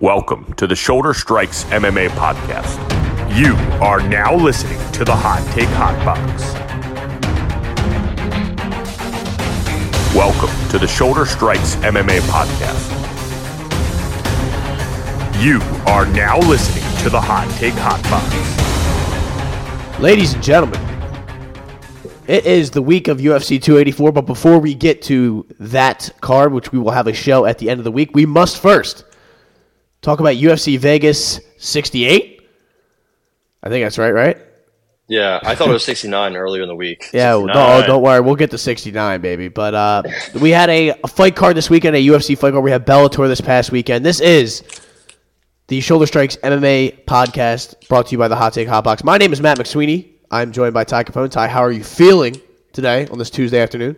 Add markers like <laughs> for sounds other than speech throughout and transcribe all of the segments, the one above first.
Welcome to the Shoulder Strikes MMA podcast. You are now listening to the Hot Take Hot Box. Welcome to the Shoulder Strikes MMA podcast. You are now listening to the Hot Take Hot Box. Ladies and gentlemen, it is the week of UFC 284, but before we get to that card, which we will have a show at the end of the week, we must first talk about UFC Vegas 68. I think that's right, right? Yeah, I thought it was 69 earlier in the week. Yeah, no, don't worry. We'll get to 69, baby. But uh, <laughs> we had a, a, fight card this weekend, a UFC fight card. We had Bellator this past weekend. This is the Shoulder Strikes MMA podcast brought to you by the Hot Take Hot Box. My name is Matt McSweeney. I'm joined by Ty Capone. Ty, how are you feeling today on this Tuesday afternoon?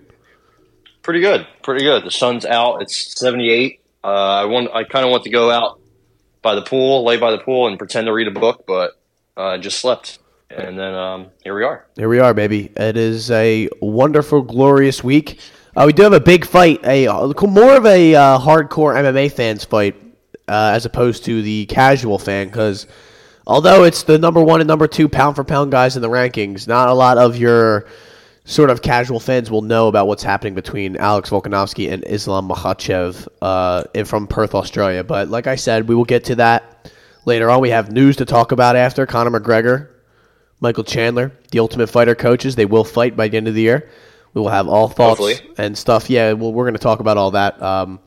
Pretty good. Pretty good. The sun's out. It's 78. Uh, I want. I kind of want to go out by the pool, lay by the pool, and pretend to read a book, but I uh, just slept. And then um, here we are. Here we are, baby. It is a wonderful, glorious week. Uh, we do have a big fight, a more of a uh, hardcore MMA fans fight uh, as opposed to the casual fan, because although it's the number one and number two pound for pound guys in the rankings, not a lot of your sort of casual fans will know about what's happening between Alex Volkanovski and Islam Makhachev uh, from Perth, Australia. But like I said, we will get to that later on. We have news to talk about after Conor McGregor, Michael Chandler, the Ultimate Fighter coaches. They will fight by the end of the year. We will have all thoughts Hopefully. and stuff. Yeah, well, we're going to talk about all that. Um,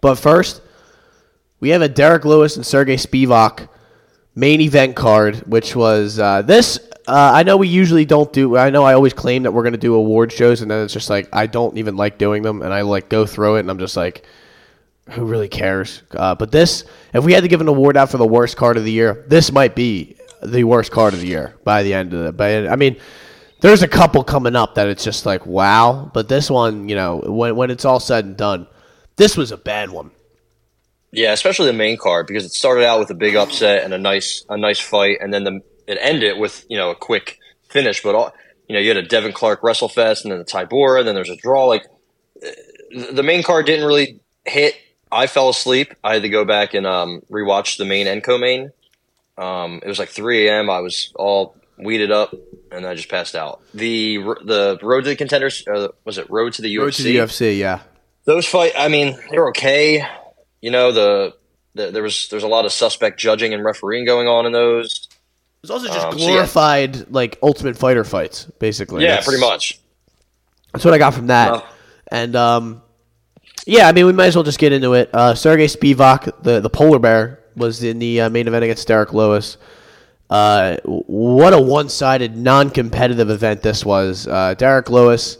but first, we have a Derrick Lewis and Sergey Spivak main event card, which was uh, this uh, I know we usually don't do. I know I always claim that we're going to do award shows, and then it's just like I don't even like doing them, and I like go through it, and I'm just like, who really cares? Uh, but this, if we had to give an award out for the worst card of the year, this might be the worst card of the year by the end of it. But I mean, there's a couple coming up that it's just like wow, but this one, you know, when when it's all said and done, this was a bad one. Yeah, especially the main card because it started out with a big upset and a nice a nice fight, and then the it with you know a quick finish. But all, you know, you had a Devin Clark WrestleFest, and then the Tybura, and then there's a draw. Like the main card didn't really hit. I fell asleep. I had to go back and um, rewatch the main and co-main. Um, it was like 3 a.m. I was all weeded up, and I just passed out. The the road to the contenders uh, was it road to the UFC? Road to the UFC, yeah. Those fight. I mean, they were okay. You know, the, the there was there's a lot of suspect judging and refereeing going on in those. It's also just um, glorified so yeah. like Ultimate Fighter fights, basically. Yeah, that's, pretty much. That's what I got from that. Well, and um, yeah, I mean, we might as well just get into it. Uh, Sergey Spivak, the the polar bear, was in the uh, main event against Derrick Lewis. Uh, what a one-sided, non-competitive event this was. Uh, Derrick Lewis,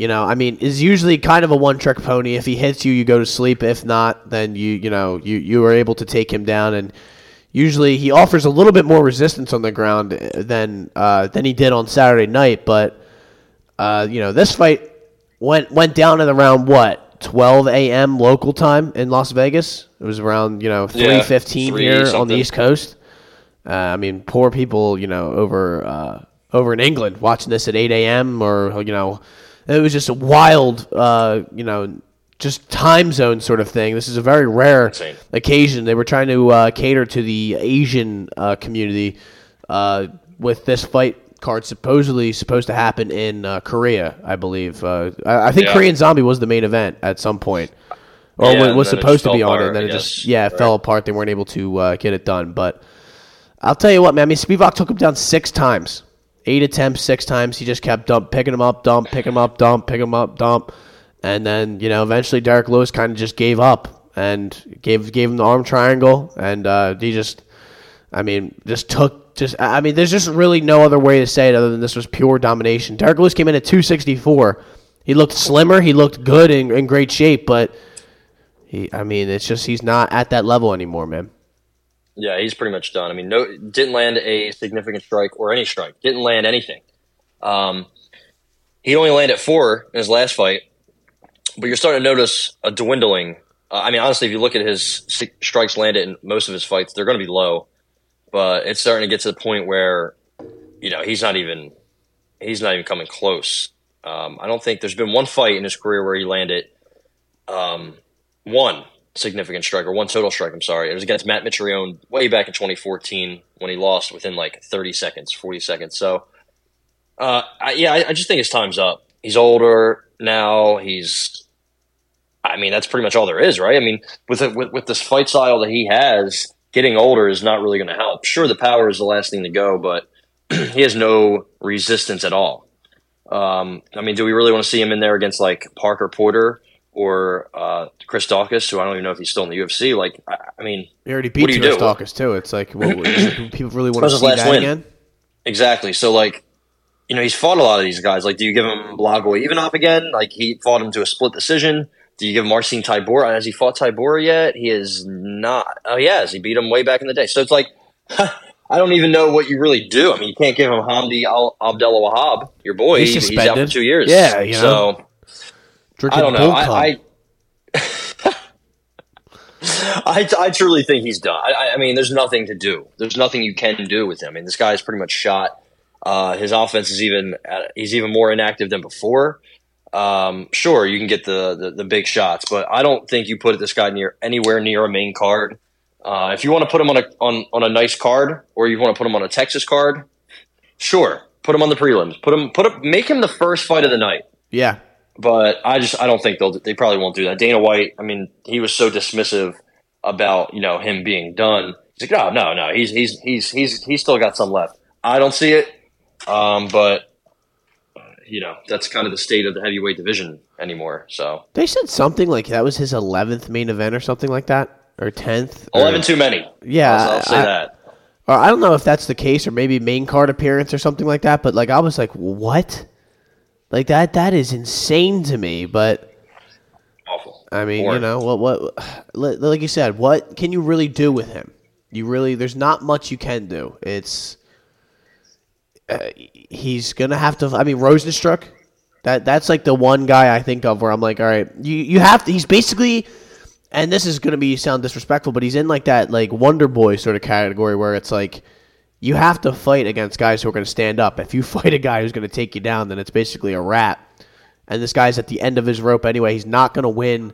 you know, I mean, is usually kind of a one-trick pony. If he hits you, you go to sleep. If not, then you you know you you were able to take him down and Usually, he offers a little bit more resistance on the ground than uh, than he did on Saturday night. But uh, you know, this fight went went down at around what 12 a.m. local time in Las Vegas. It was around you know 3:15 yeah, here something. on the East Coast. Uh, I mean, poor people, you know, over uh, over in England watching this at 8 a.m. or you know, it was just a wild, uh, you know, just time zone sort of thing. This is a very rare Insane. occasion. They were trying to uh, cater to the Asian uh, community uh, with this fight card supposedly supposed to happen in uh, Korea, I believe. Uh, I, I, think yeah. Korean Zombie was the main event at some point, or yeah, was supposed to be on it. And then it just yeah it right. fell apart. They weren't able to uh, get it done. But I'll tell you what, man. I mean, Spivak took him down six times, eight attempts, six times. He just kept dump, picking him up, dump, picking him up, dump, picking him up, dump. And then, you know, eventually Derrick Lewis kind of just gave up and gave gave him the arm triangle. And uh, he just, I mean, just took, just, I mean, there's just really no other way to say it other than this was pure domination. Derrick Lewis came in at 264. He looked slimmer. He looked good and in great shape, but he, I mean, it's just he's not at that level anymore, man. Yeah, he's pretty much done. I mean, no, didn't land a significant strike or any strike. Didn't land anything. Um, he only landed four in his last fight, but you're starting to notice a dwindling. Uh, I mean, honestly, if you look at his strikes landed in most of his fights, they're going to be low. But it's starting to get to the point where, you know, he's not even he's not even coming close. Um, I don't think there's been one fight in his career where he landed um, one significant strike or one total strike. I'm sorry. It was against Matt Mitrione way back in 2014 when he lost within like 30 seconds, 40 seconds. So, uh, I, yeah, I, I just think his time's up. He's older now. He's, I mean, that's pretty much all there is, right? I mean, with with, with this fight style that he has, getting older is not really going to help. Sure, the power is the last thing to go, but <clears throat> he has no resistance at all. Um, I mean, do we really want to see him in there against like Parker Porter or uh, Chris Daukaus, who I don't even know if he's still in the UFC? Like, I, I mean, he already beat Chris Daukaus too. It's like, well, people really want to see that win. again? Exactly. So, like, you know, he's fought a lot of these guys. Like, do you give him Blagoy Ivanov again? Like, he fought him to a split decision. Do you give him Marcin Tybura? Has he fought Tybura yet? He is not. Oh, he has. He beat him way back in the day. So it's like, <laughs> I don't even know what you really do. I mean, you can't give him Hamdi Al- Wahab, your boy. He's, he's, out for two years. Yeah, you know. So I don't know. I, I, <laughs> I, I, truly think he's done. I, I, mean, there's nothing to do. There's nothing you can do with him. I mean, this guy's pretty much shot. Uh, his offense is even uh, he's even more inactive than before. Um, sure, you can get the, the, the big shots, but I don't think you put this guy near anywhere near a main card. Uh, if you want to put him on a on, on a nice card, or you want to put him on a Texas card, sure, put him on the prelims. Put him put him, make him the first fight of the night. Yeah, but I just I don't think they'll they probably won't do that. Dana White, I mean, he was so dismissive about you know him being done. He's like, no, no, no, he's he's he's he's he's still got some left. I don't see it, um, but you know that's kind of the state of the heavyweight division anymore. So they said something like that was his eleventh main event or something like that or tenth. Eleven too many. Yeah, I'll, I'll say I, that. Or I don't know if that's the case, or maybe main card appearance or something like that. But like, I was like, what? Like that? That is insane to me. But awful. I mean, you know what? What? Like you said, what can you really do with him? You really, there's not much you can do. It's uh, he's gonna have to. I mean, Rozenstruik. That that's like the one guy I think of where I'm like, all right, you you have to. He's basically and this is going to be sound disrespectful, but he's in like that like Wonder Boy sort of category where it's like you have to fight against guys who are going to stand up. If you <laughs> fight a guy who's going to take you down, then it's basically a wrap. And this guy's at the end of his rope anyway. He's not going to win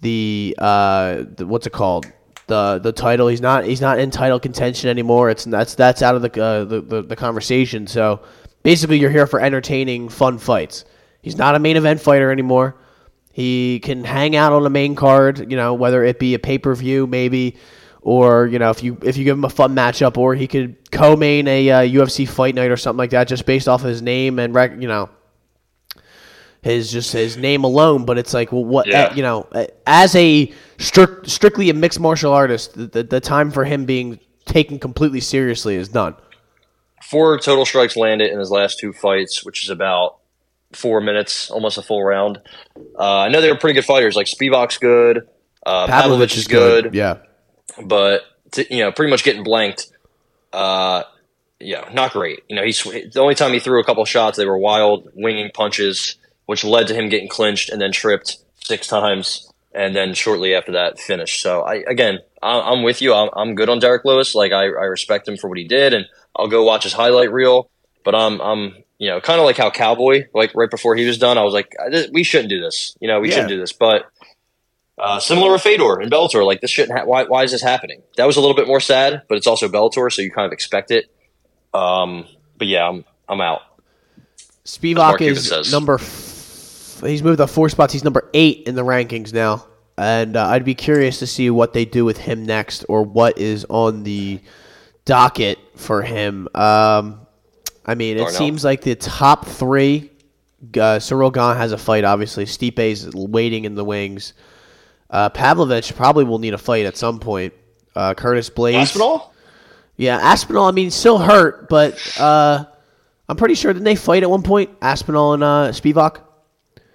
the, uh, the what's it called the the title. He's not he's not in title contention anymore. It's that's that's out of the, uh, the, the the conversation. So basically, you're here for entertaining, fun fights. He's not a main event fighter anymore. He can hang out on the main card, you know, whether it be a pay per view maybe, or you know, if you if you give him a fun matchup, or he could co-main a uh, UFC fight night or something like that, just based off his name and rec- you know, his just his name alone. But it's like, well, what yeah. uh, you know, as a strict, strictly a mixed martial artist, the, the, the time for him being taken completely seriously is done. Four total strikes landed in his last two fights, which is about four minutes, almost a full round. Uh, I know they were pretty good fighters. Like Spivak's good, uh, Pavlovich, is good, good, yeah, but to, you know, pretty much getting blanked. Uh, yeah, not great. You know, he's the only time he threw a couple shots, they were wild winging punches, which led to him getting clinched and then tripped six times, and then shortly after that finished. So I again, I'm with you. I'm, I'm good on Derrick Lewis. Like I, I respect him for what he did, and I'll go watch his highlight reel. But I'm I'm you know, kind of like how Cowboy, like right before he was done, I was like, we shouldn't do this. You know, we yeah. shouldn't do this. But uh, similar with Fedor and Bellator, like this shouldn't. Ha- why, why is this happening? That was a little bit more sad, but it's also Bellator, so you kind of expect it. Um, but yeah, I'm I'm out. Spivak is number. F- he's moved up four spots. He's number eight in the rankings now, and uh, I'd be curious to see what they do with him next, or what is on the docket for him. Um, I mean, it seems like the top three. Uh, Gane has a fight, obviously. Stipe is waiting in the wings. Uh, Pavlovich probably will need a fight at some point. Uh, Curtis Blaydes. Aspinall? Yeah, Aspinall, I mean, still hurt, but uh, I'm pretty sure didn't they fight at one point? Aspinall and uh, Spivak?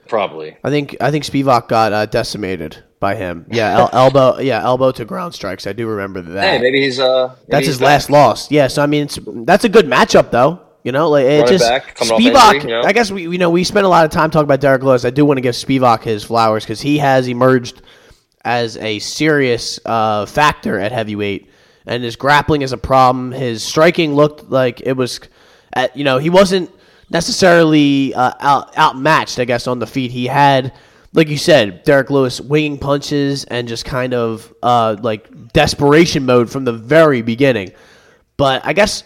Probably. I think I think Spivak got uh, decimated by him. Yeah, el- elbow. Yeah, elbow to ground strikes. I do remember that. Hey, maybe he's uh. Maybe that's he's his back. last loss. Yeah, so I mean, that's a good matchup though. You know, like it just back, Spivak. Injury, you know? I guess we you know we spent a lot of time talking about Derrick Lewis. I do want to give Spivak his flowers because he has emerged as a serious uh, factor at heavyweight, and his grappling is a problem. His striking looked like it was, at you know, he wasn't necessarily uh, out outmatched. I guess on the feet, he had like you said, Derrick Lewis winging punches and just kind of uh, like desperation mode from the very beginning. But I guess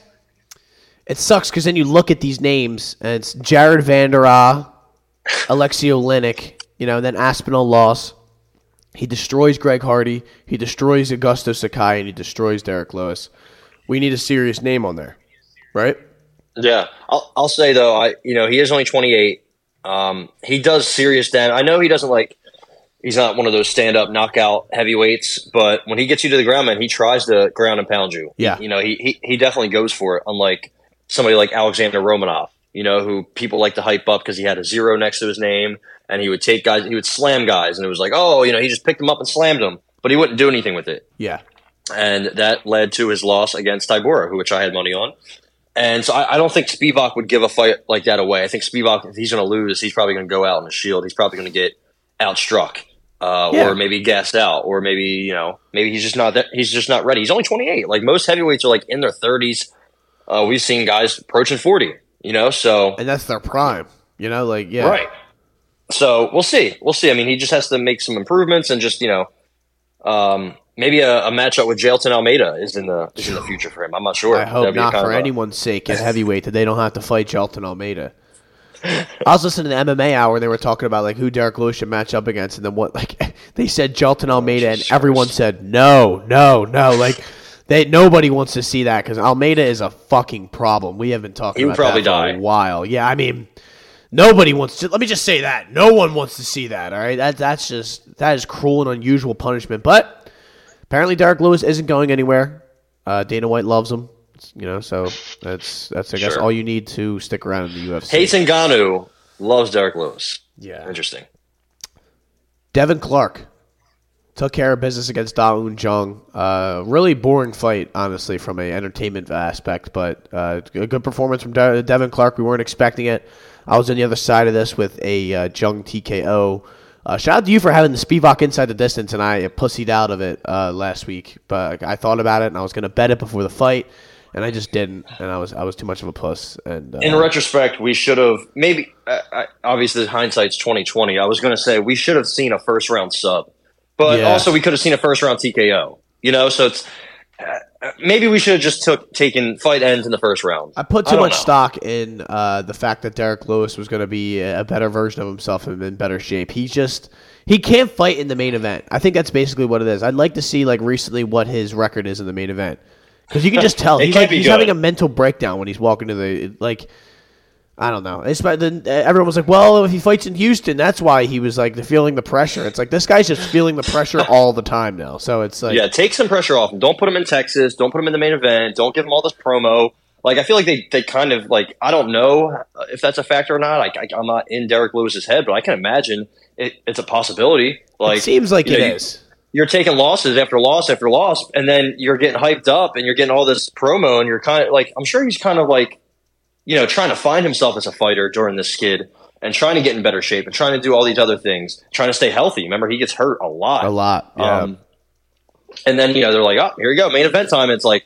it sucks because then you look at these names and it's Jared Vanderaa, Alexei Oleinik, you know, then Aspinall loss. He destroys Greg Hardy, he destroys Augusto Sakai, and he destroys Derrick Lewis. We need a serious name on there, right? Yeah, I'll, I'll say though, I you know he is only 28. Um, he does serious damage. I know he doesn't like. He's not one of those stand up knockout heavyweights, but when he gets you to the ground, man, he tries to ground and pound you. Yeah, you know he he, he definitely goes for it. Unlike somebody like Alexander Romanov, you know, who people like to hype up because he had a zero next to his name and he would take guys, he would slam guys, and it was like, oh, you know, he just picked them up and slammed them, but he wouldn't do anything with it. Yeah, and that led to his loss against Tybura, which I had money on. And so I, I, don't think Spivak would give a fight like that away. I think Spivak, if he's going to lose, he's probably going to go out in a shield. He's probably going to get outstruck, uh, yeah. or maybe gassed out, or maybe you know, maybe he's just not that he's just not ready. He's only 28. Like most heavyweights are like in their 30s. Uh, we've seen guys approaching 40. You know, so and that's their prime. You know, like yeah, right. So we'll see. We'll see. I mean, he just has to make some improvements and just you know, um, maybe a, a, matchup with Jailton Almeida is in the is in the future for him. I'm not sure. I hope not for anyone's sake at <laughs> heavyweight that they don't have to fight Jailton Almeida. I was listening to the MMA hour and they were talking about like who Derrick Lewis should match up against, and then what like <laughs> they said Jailton Almeida, and everyone said no, no, no. Like they nobody wants to see that because Almeida is a fucking problem. We have been talking. He would probably die a while. Yeah, I mean. Nobody wants to. Let me just say that no one wants to see that. All right, that that's just that is cruel and unusual punishment. But Apparently, Derrick Lewis isn't going anywhere. Uh, Dana White loves him. You know, so that's that's I guess sure. all you need to stick around in the UFC. Hayes Ngannou loves Derrick Lewis. Yeah, interesting. Devin Clark took care of business against Da Woon Jung. Uh, really boring fight, honestly, from an entertainment aspect, but uh, a good performance from De- Devin Clark. We weren't expecting it. I was on the other side of this with a uh, Jung TKO. Uh, shout out to you for having the Spivak inside the distance, and I pussied out of it uh, last week. But I thought about it, and I was going to bet it before the fight, and I just didn't, and I was I was too much of a puss. And uh, in retrospect, we should have maybe. Obviously, hindsight's twenty twenty. I was going to say we should have seen a first round sub, but yeah. also we could have seen a first round TKO. You know, so it's maybe we should have just took taken fight ends in the first round. I put too I much know. stock in uh, the fact that Derrick Lewis was going to be a better version of himself and in better shape. He just he can't fight in the main event. I think that's basically what it is. I'd like to see like recently what his record is in the main event because you can just tell he's like he's having a mental breakdown when he's walking to the like. I don't know. It's then everyone was like, "Well, if he fights in Houston, that's why he was like feeling the pressure." It's like this guy's just feeling the pressure <laughs> all the time now. So it's like, yeah, take some pressure off him. Don't put him in Texas. Don't put him in the main event. Don't give him all this promo. Like I feel like they, they kind of like I don't know if that's a factor or not. I, am not in Derrick Lewis's head, but I can imagine it, it's a possibility. Like it seems like it know, is. You're taking losses after loss after loss, and then you're getting hyped up, and you're getting all this promo, and you're kind of like I'm sure he's kind of like you know, trying to find himself as a fighter during this skid and trying to get in better shape and trying to do all these other things, trying to stay healthy. Remember, he gets hurt a lot. A lot. Yeah. Um, and then, you know, they're like, oh, here you go, main event time. It's like,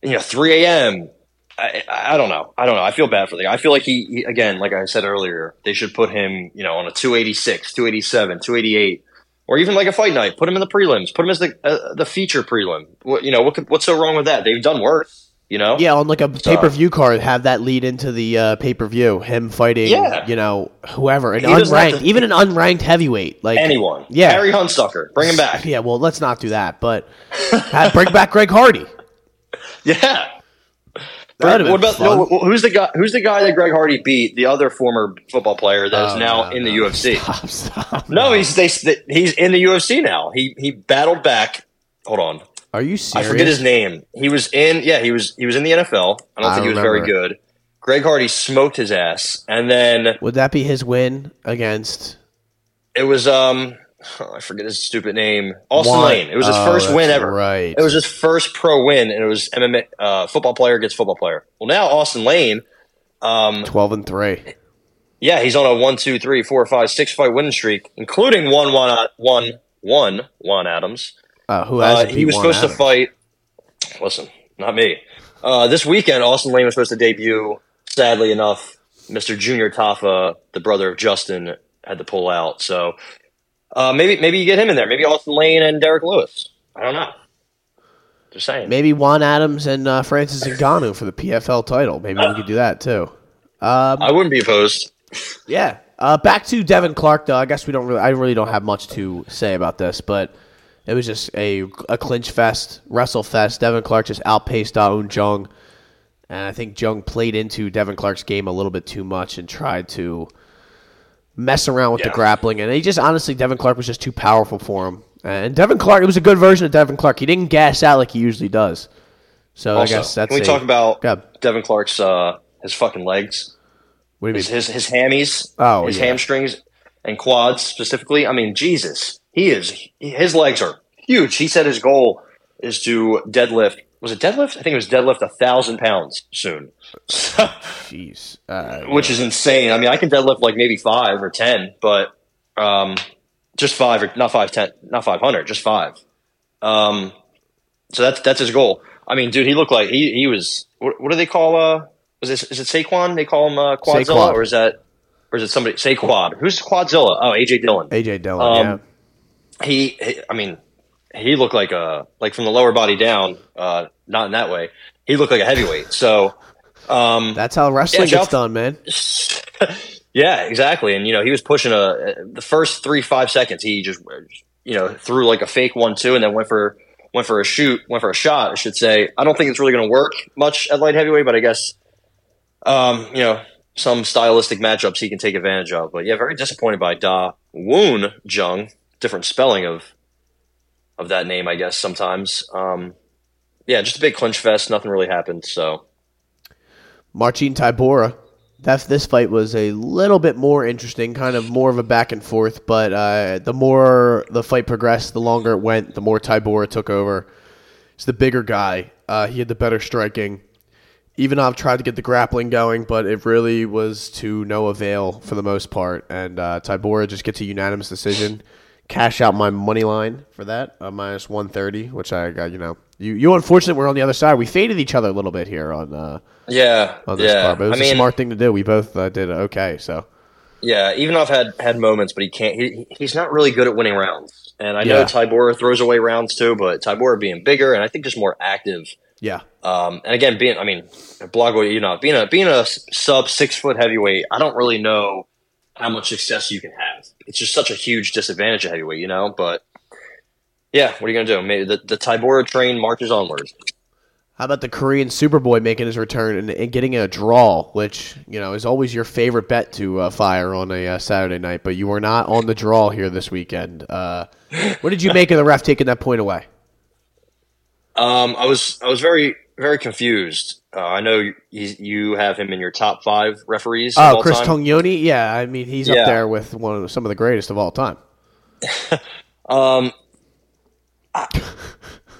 you know, 3 a.m. I, I don't know. I don't know. I feel bad for the guy. I feel like he, he, again, like I said earlier, they should put him, you know, on a 286, 287, 288, or even like a fight night. Put him in the prelims. Put him as the uh, the feature prelim. What, you know, what could, what's so wrong with that? They've done worse. You know? Yeah, on like a pay per view card, have that lead into the uh, pay per view. Him fighting, yeah. you know, whoever, an unranked, to, even an unranked heavyweight, like anyone. Yeah, Harry Hunsucker, bring him back. <laughs> Yeah, well, let's not do that, but <laughs> bring back Greg Hardy. Yeah. That, what about no, who's the guy? Who's the guy that Greg Hardy beat? The other former football player that is oh, now no, in the no. UFC. <laughs> Stop, stop, no, no, he's they, he's in the UFC now. He he battled back. Hold on. Are you serious? I forget his name. He was in yeah, he was he was in the NFL. I don't I think he was very good. Greg Hardy smoked his ass, and then would that be his win against? It was um, oh, I forget his stupid name, Austin Lane. It was his oh, first win ever. Right. It was his first pro win, and it was MMA uh, football player against football player. Well, now Austin Lane, um, twelve and three. Yeah, he's on a one, two, three, four, five, six fight winning streak, including one, one, one, one, Juan Adams. Uh, who has? Uh, he was supposed to fight. Listen, not me. Uh, this weekend, Austin Lane was supposed to debut. Sadly enough, Mr. Junior Tafa, the brother of Justin, had to pull out. So Uh, maybe maybe you get him in there. Maybe Austin Lane and Derrick Lewis. I don't know. Just saying. Maybe Juan Adams and uh, Francis Ngannou for the PFL title. Maybe we could do that too. Um, I wouldn't be opposed. Yeah. Uh, back to Devin Clark, though. I guess we don't really. I really don't have much to say about this, but it was just a a clinch fest, wrestle fest. Devin Clark just outpaced Da Woon Jung, and I think Jung played into Devin Clark's game a little bit too much and tried to mess around with the grappling. And he just honestly, Devin Clark was just too powerful for him. And Devin Clark, it was a good version of Devin Clark. He didn't gas out like he usually does. So Also, I guess that's. can we a- talk about. Devin Clark's uh, his fucking legs, What do you his mean? his, his hammies, Oh, his yeah. hamstrings and quads specifically. I mean, Jesus, he is his legs are huge. He said his goal is to deadlift. Was it deadlift? I think it was deadlift a thousand pounds soon, <laughs> Jeez. Uh, which is insane. I mean, I can deadlift like maybe five or ten, but um, just five or not five ten, not five hundred, just five. Um, so that's that's his goal. I mean, dude, he looked like he he was. What, what do they call? Uh, was it is it Saquon? They call him uh, Quadzilla, or is that or is it somebody Saquad? Who's Quadzilla? Oh, AJ Dillon. AJ Dillon. Um, yeah. He, he, I mean, he looked like a like from the lower body down. Uh, not in that way. He looked like a heavyweight. So. Um, That's how wrestling Yeah, gets done, man. <laughs> yeah, exactly. And you know, he was pushing a the first three five seconds. He just you know threw like a fake one two, and then went for went for a shoot, went for a shot. I should say. I don't think it's really going to work much at light heavyweight, but I guess um, you know some stylistic matchups he can take advantage of. But yeah, very disappointed by Da Woon Jung. Different spelling of of that name, I guess. Sometimes, um, yeah, just a big clinch fest. Nothing really happened. So Marcin Tybura. That this fight was a little bit more interesting, kind of more of a back and forth. But uh, the more the fight progressed, the longer it went, the more Tybura took over. He's the bigger guy. Uh, he had the better striking. Ivanov tried to get the grappling going, but it really was to no avail for the most part. And uh, Tybura just gets a unanimous decision. Cash out my money line for that, uh, minus 130, which I got, you know. You, you unfortunately were on the other side. We faded each other a little bit here on uh, yeah, on this yeah. card, but it was I mean, a smart thing to do. We both uh, did okay. So Yeah, Ivanov had had moments, but he can't. He, he's not really good at winning rounds. And I know Yeah. Tybura throws away rounds too, but Tybura being bigger and I think just more active. yeah, Um, and again, being I mean, Blago, you know, being a being a sub six foot heavyweight, I don't really know how much success you can have. It's just such a huge disadvantage of heavyweight, you know. But yeah, what are you gonna do? Maybe the the Tybura train marches onward. how about the Korean Superboy making his return and, and getting a draw, which you know is always your favorite bet to uh, fire on a uh, Saturday night, but you were not on the draw here this weekend. Uh, what did you make of the ref taking that point away? Um, I was I was very very confused. Uh, I know you, you have him in your top five referees. Oh, Chris time. Tognoni, yeah, I mean he's Yeah. up there with one of some of the greatest of all time. <laughs> Um, I,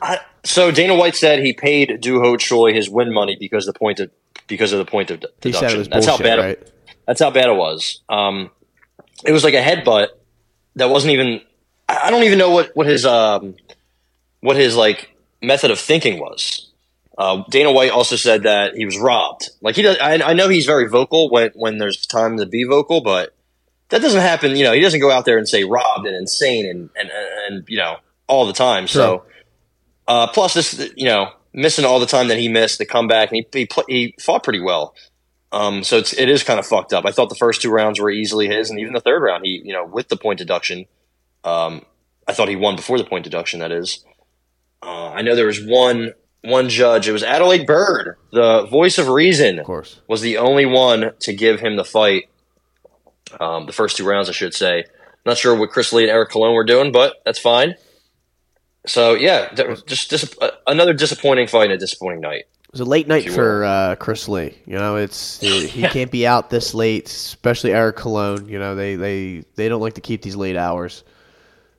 I, so Dana White said he paid Doo Ho Choi his win money because the point of because of the point of He deduction. said it was that's bullshit, how bad right? it, that's how bad it was. Um, it was like a headbutt that wasn't even. I I don't even know what what his um what his like method of thinking was. Uh, Dana White also said that he was robbed. Like he does, I, I know he's very vocal when when there's time to be vocal, but that doesn't happen. You know, he doesn't go out there and say robbed and insane and and and you know all the time. So, uh, plus this, you know, missing all the time that he missed, the comeback, and he he, pl- he fought pretty well. Um, so it's it is kind of fucked up. I thought the first two rounds were easily his, and even the third round, he you know with the point deduction, um, I thought he won before the point deduction. That is, uh, I know there was one one judge. It was Adelaide Byrd, the voice of reason Of course. was the only one to give him the fight. Um, the first two rounds, I should say. Not sure what Chris Lee and Eric Colon were doing, but that's fine. So yeah, just dis- uh, another disappointing fight and a disappointing night. It was a late night for uh, Chris Lee. You know, it's he, he <laughs> can't be out this late, especially Eric Colon. You know, they, they, they don't like to keep these late hours.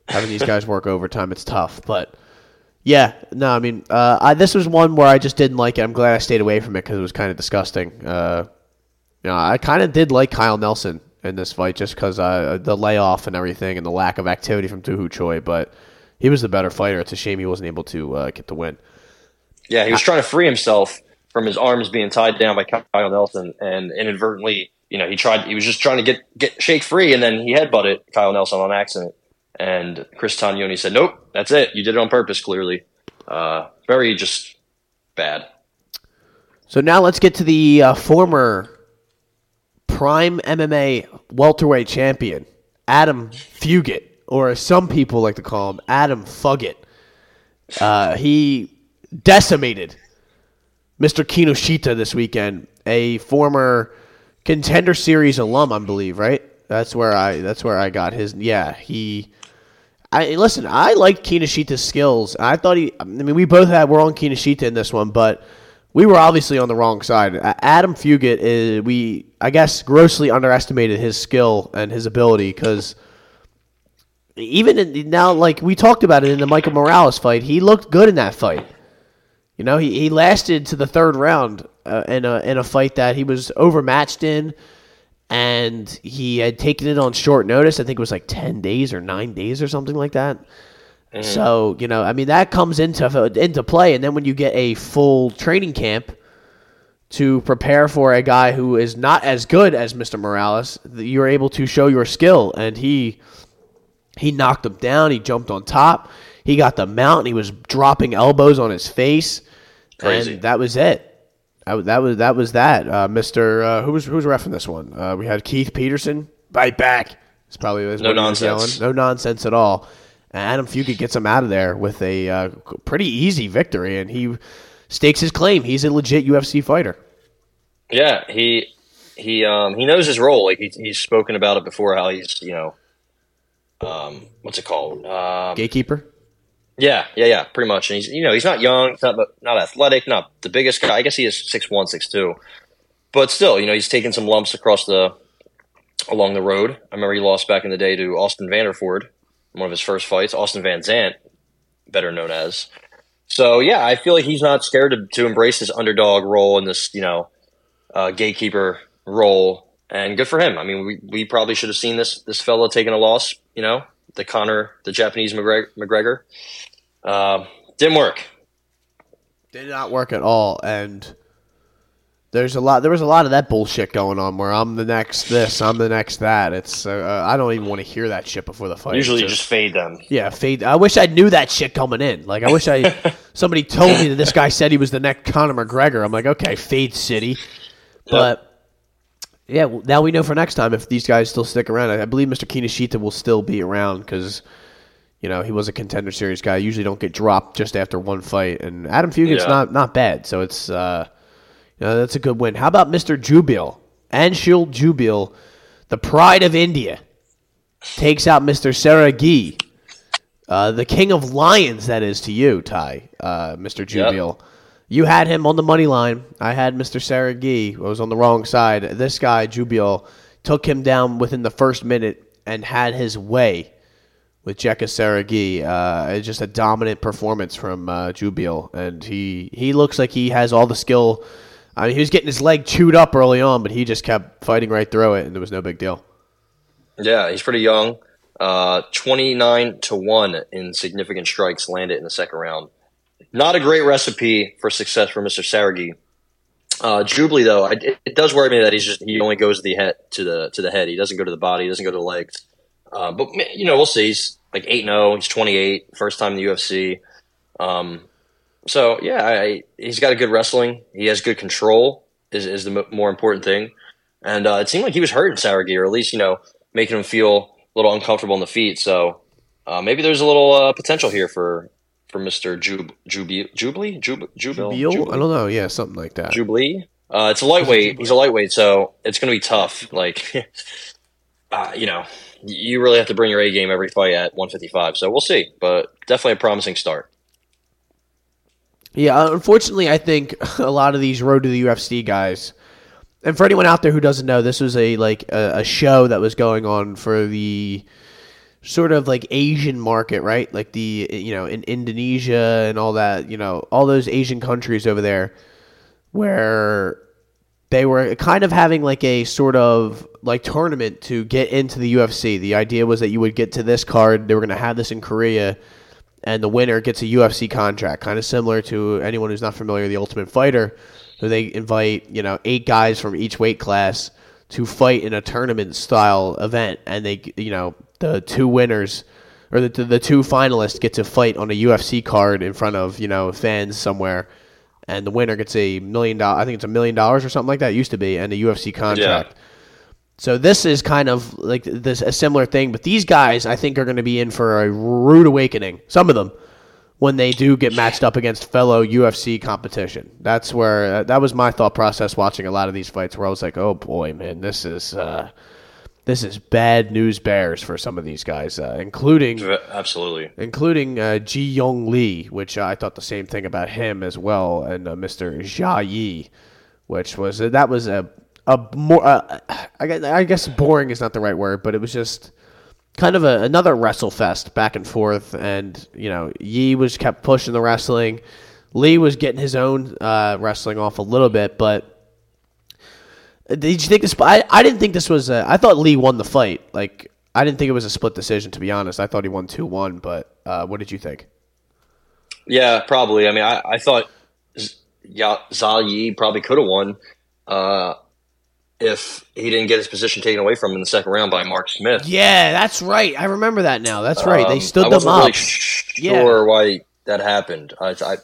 Having these guys work overtime, it's tough. But yeah, no, I mean, uh, I, this was one where I just didn't like it. I'm glad I stayed away from it because it was kind of disgusting. Uh, you know, I kind of did like Kyle Nelson in this fight just because uh, the layoff and everything and the lack of activity from Doo Ho Choi, but he was the better fighter. It's a shame he wasn't able to uh, get the win. Yeah, he was trying to free himself from his arms being tied down by Kyle Nelson, and inadvertently, you know, he tried. He was just trying to get get shake free, and then he headbutted Kyle Nelson on accident. And Chris Tognoni said, "Nope, that's it. You did it on purpose. Clearly, uh, very just bad." So now let's get to the uh, former prime MMA welterweight champion, Adam Fugitt, or as some people like to call him, Adam Fugitt. Uh, he decimated Mr. Kinoshita this weekend, a former contender series alum, I believe, right? That's where I that's where I got his. Yeah, he. I listen. I liked Kinoshita's skills. I thought he. I mean, we both had we're on Kinoshita in this one, but we were obviously on the wrong side. Adam Fugitt is we I guess grossly underestimated his skill and his ability because even in, now, like we talked about it in the Michael Morales fight, he looked good in that fight. You know, he, he lasted to the third round uh, in a in a fight that he was overmatched in, and he had taken it on short notice. I think it was like ten days or nine days or something like that. Mm-hmm. So you know, I mean, that comes into into play, and then when you get a full training camp to prepare for a guy who is not as good as Mr. Morales, you're able to show your skill, and he he knocked him down. He jumped on top. He got the mount. he was dropping elbows on his face, Crazy. and that was it. I, that was that was that. Uh, Mister, uh, who was who was refing this one? Uh, we had Keith Peterson. Bite back. It's probably no nonsense. No nonsense at all. Adam Fugitt gets him out of there with a uh, pretty easy victory, and he stakes his claim. He's a legit UFC fighter. Yeah, he he um, he knows his role. Like he, he's spoken about it before. How he's you know, um, what's it called? Um, Gatekeeper. Yeah, yeah, yeah, pretty much. And he's you know he's not young, not not athletic, not the biggest guy. I guess he is six one, six two, but still, you know, he's taking some lumps across the along the road. I remember he lost back in the day to Austin Vanderford one of his first fights, Austin Van Zant, better known as. So yeah, I feel like he's not scared to, to embrace his underdog role in this, you know, uh, gatekeeper role, and good for him. I mean, we, we probably should have seen this this fellow taking a loss, you know, the Conor, the Japanese McGregor. McGregor. Uh, didn't work. Did not work at all, and there's a lot. There was a lot of that bullshit going on where I'm the next this, I'm the next that. It's uh, I don't even want to hear that shit before the fight. Usually, just, just, fade them. Yeah, fade. I wish I knew that shit coming in. Like I wish I <laughs> somebody told me that this guy said he was the next Conor McGregor. I'm like, okay, fade city. But yeah, now we know for next time if these guys still stick around. I, I believe Mr. Kinoshita will still be around because you know he was a contender series guy. Usually don't get dropped just after one fight, and Adam Fugitt's yeah. not not bad. So it's. Uh, uh, that's a good win. How about Mr. Jubli? Anshul Jubli, the pride of India, takes out Mr. Saragih, uh, the king of lions, that is to you, Ty, uh, Mr. Jubli. Yep. You had him on the money line. I had Mr. Saragih. I was on the wrong side. This guy, Jubli, took him down within the first minute and had his way with Jeka Saragih. Uh, it's just a dominant performance from uh, and he he looks like he has all the skill I mean, he was getting his leg chewed up early on, but he just kept fighting right through it, and there was no big deal. Yeah, he's pretty young. Uh, 29 to 1 in significant strikes landed in the second round. Not a great recipe for success for Mr. Saragih. Uh, Jubilee, though, I, it, it, does worry me that he's just he only goes to the head to the to the head. He doesn't go to the body. He doesn't go to the legs. Uh, but you know, we'll see. He's like eight zero. Oh, he's twenty eight. First time in the UFC. Um, so yeah, I, he's got a good wrestling. He has good control. Is is the more important thing. And uh, it seemed like he was hurting Saragih, or at least you know making him feel a little uncomfortable in the feet. So uh, maybe there's a little uh, potential here for for Mister Jub Jubilee Jubilee Jub Jubilee. I don't know. Yeah, something like that. Jubilee. Uh, it's a lightweight. He's a lightweight, so it's going to be tough. Like, <laughs> uh, you know, you really have to bring your A game every fight at 155. So we'll see, but definitely a promising start. Yeah, unfortunately, I think <laughs> a lot of these road to the UFC guys, and for anyone out there who doesn't know, this was a like a, a show that was going on for the sort of like Asian market, right? Like the you know in Indonesia and all that, you know, all those Asian countries over there, where they were kind of having like a sort of like tournament to get into the UFC. The idea was that you would get to this card. They were going to have this in Korea and the winner gets a UFC contract, kind of similar to anyone who's not familiar with the Ultimate Fighter, who they invite you know eight guys from each weight class to fight in a tournament style event, and they you know the two winners or the the two finalists get to fight on a UFC card in front of you know fans somewhere, and the winner gets a million dollar. I think it's a million dollars or something like that. It used to be, and a UFC contract. Yeah. So this is kind of like this a similar thing, but these guys I think are going to be in for a rude awakening. Some of them when they do get matched up against fellow UFC competition. That's where uh, that was my thought process watching a lot of these fights, where I was like, "Oh boy, man, this is uh, this is bad news bears for some of these guys, uh, including absolutely including uh, Ji Young Lee, which I thought the same thing about him as well, and uh, Mr. Zha Yi, which was that was a a more uh, I, guess, I guess boring is not the right word, but it was just kind of a, another wrestle fest back and forth. And you know, Yi was kept pushing the wrestling. Lee was getting his own uh, wrestling off a little bit, but did you think this? I, I didn't think this was. A, I thought Lee won the fight. Like I didn't think it was a split decision. To be honest, I thought he won two one. But uh, what did you think? Yeah, probably. I mean, I, I thought Z- Zha Yi probably could have won. Uh, if he didn't get his position taken away from him in the second round by Mark Smith. Yeah, that's right. I remember that now. That's right. Um, they stood I them up. Really sure yeah. why that happened. I, I,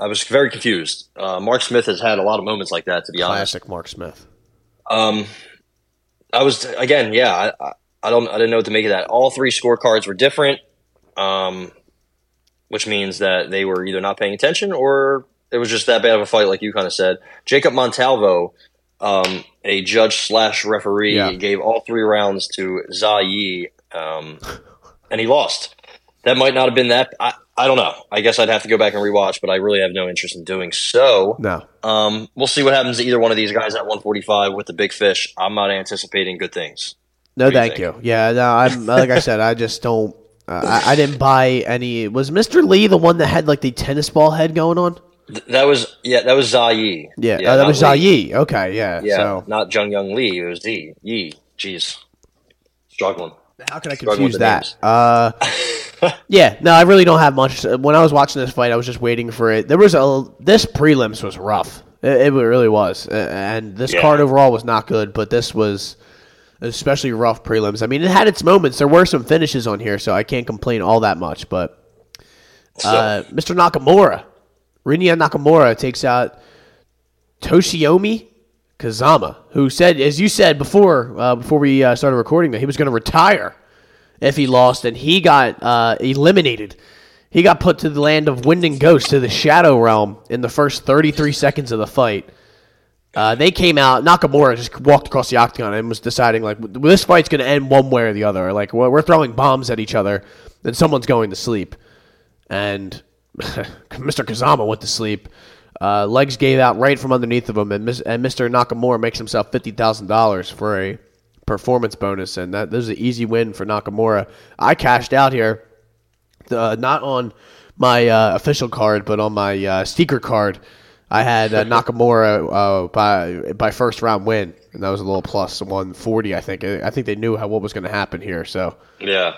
I was very confused. Uh, Mark Smith has had a lot of moments like that. To be Classic honest, Classic Mark Smith. Um, I was again, yeah. I, I don't, I didn't know what to make of that. All three scorecards were different, um, which means that they were either not paying attention or it was just that bad of a fight, like you kind of said. Jacob Montalvo um, a judge slash referee yeah. gave all three rounds to Zha Yi, um, and he lost. That might not have been that. I, I don't know. I guess I'd have to go back and rewatch, but I really have no interest in doing so. No. Um, we'll see what happens to either one of these guys at 145 with the big fish. I'm not anticipating good things. No, thank you, you, Yeah, no, I'm like I said, I just don't. Uh, I, I didn't buy any. Was Mr. Lee the one that had like the tennis ball head going on? that was yeah, that was Zha Yi. Yeah, yeah oh, that was Zha Yi. Okay, yeah. Yeah, so. not Jeong Yeong Lee. It was Z Yi. Jeez, struggling. How can I confuse that? Uh, <laughs> yeah, no, I really don't have much. When I was watching this fight, I was just waiting for it. There was a this prelims was rough. It, it really was, and this yeah. card overall was not good. But this was especially rough prelims. I mean, it had its moments. There were some finishes on here, so I can't complain all that much. But uh, so. Mr. Nakamura Rinya Nakamura takes out Toshiomi Kazama, who said, as you said before, uh, before we uh, started recording, that he was going to retire if he lost, and he got uh, eliminated. He got put to the land of wind and ghost to the shadow realm in the first 33 seconds of the fight. Uh, they came out. Nakamura just walked across the octagon and was deciding like this fight's going to end one way or the other. Like we're throwing bombs at each other, then someone's going to sleep, and <laughs> Mr. Kazama went to sleep. Uh, legs gave out right from underneath of him, and, and Mr. Nakamura makes himself fifty thousand dollars for a performance bonus, and that this is an easy win for Nakamura. I cashed out here, uh, not on my uh, official card, but on my uh, card. I had uh, <laughs> Nakamura uh, by by first round win, and that was a little plus one forty. I think. I think they knew how what was going to happen here. So yeah,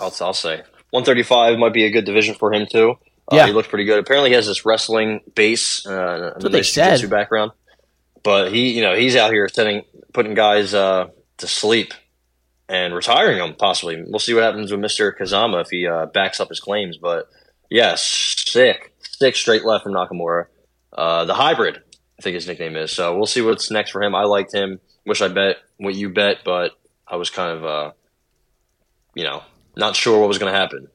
I'll I'll say one thirty five might be a good division for him too. Uh, yeah, he looked pretty good. Apparently, he has this wrestling base, uh, they said. background. But he, you know, he's out here sending, putting guys uh, to sleep and retiring them possibly. We'll see what happens with Mister Kazama if he uh, backs up his claims. But yeah, sick, sick straight left from Nakamura. Uh, the hybrid, I think his nickname is. So we'll see what's next for him. I liked him. Wish I bet what you bet, but I was kind of, uh, you know, not sure what was going to happen.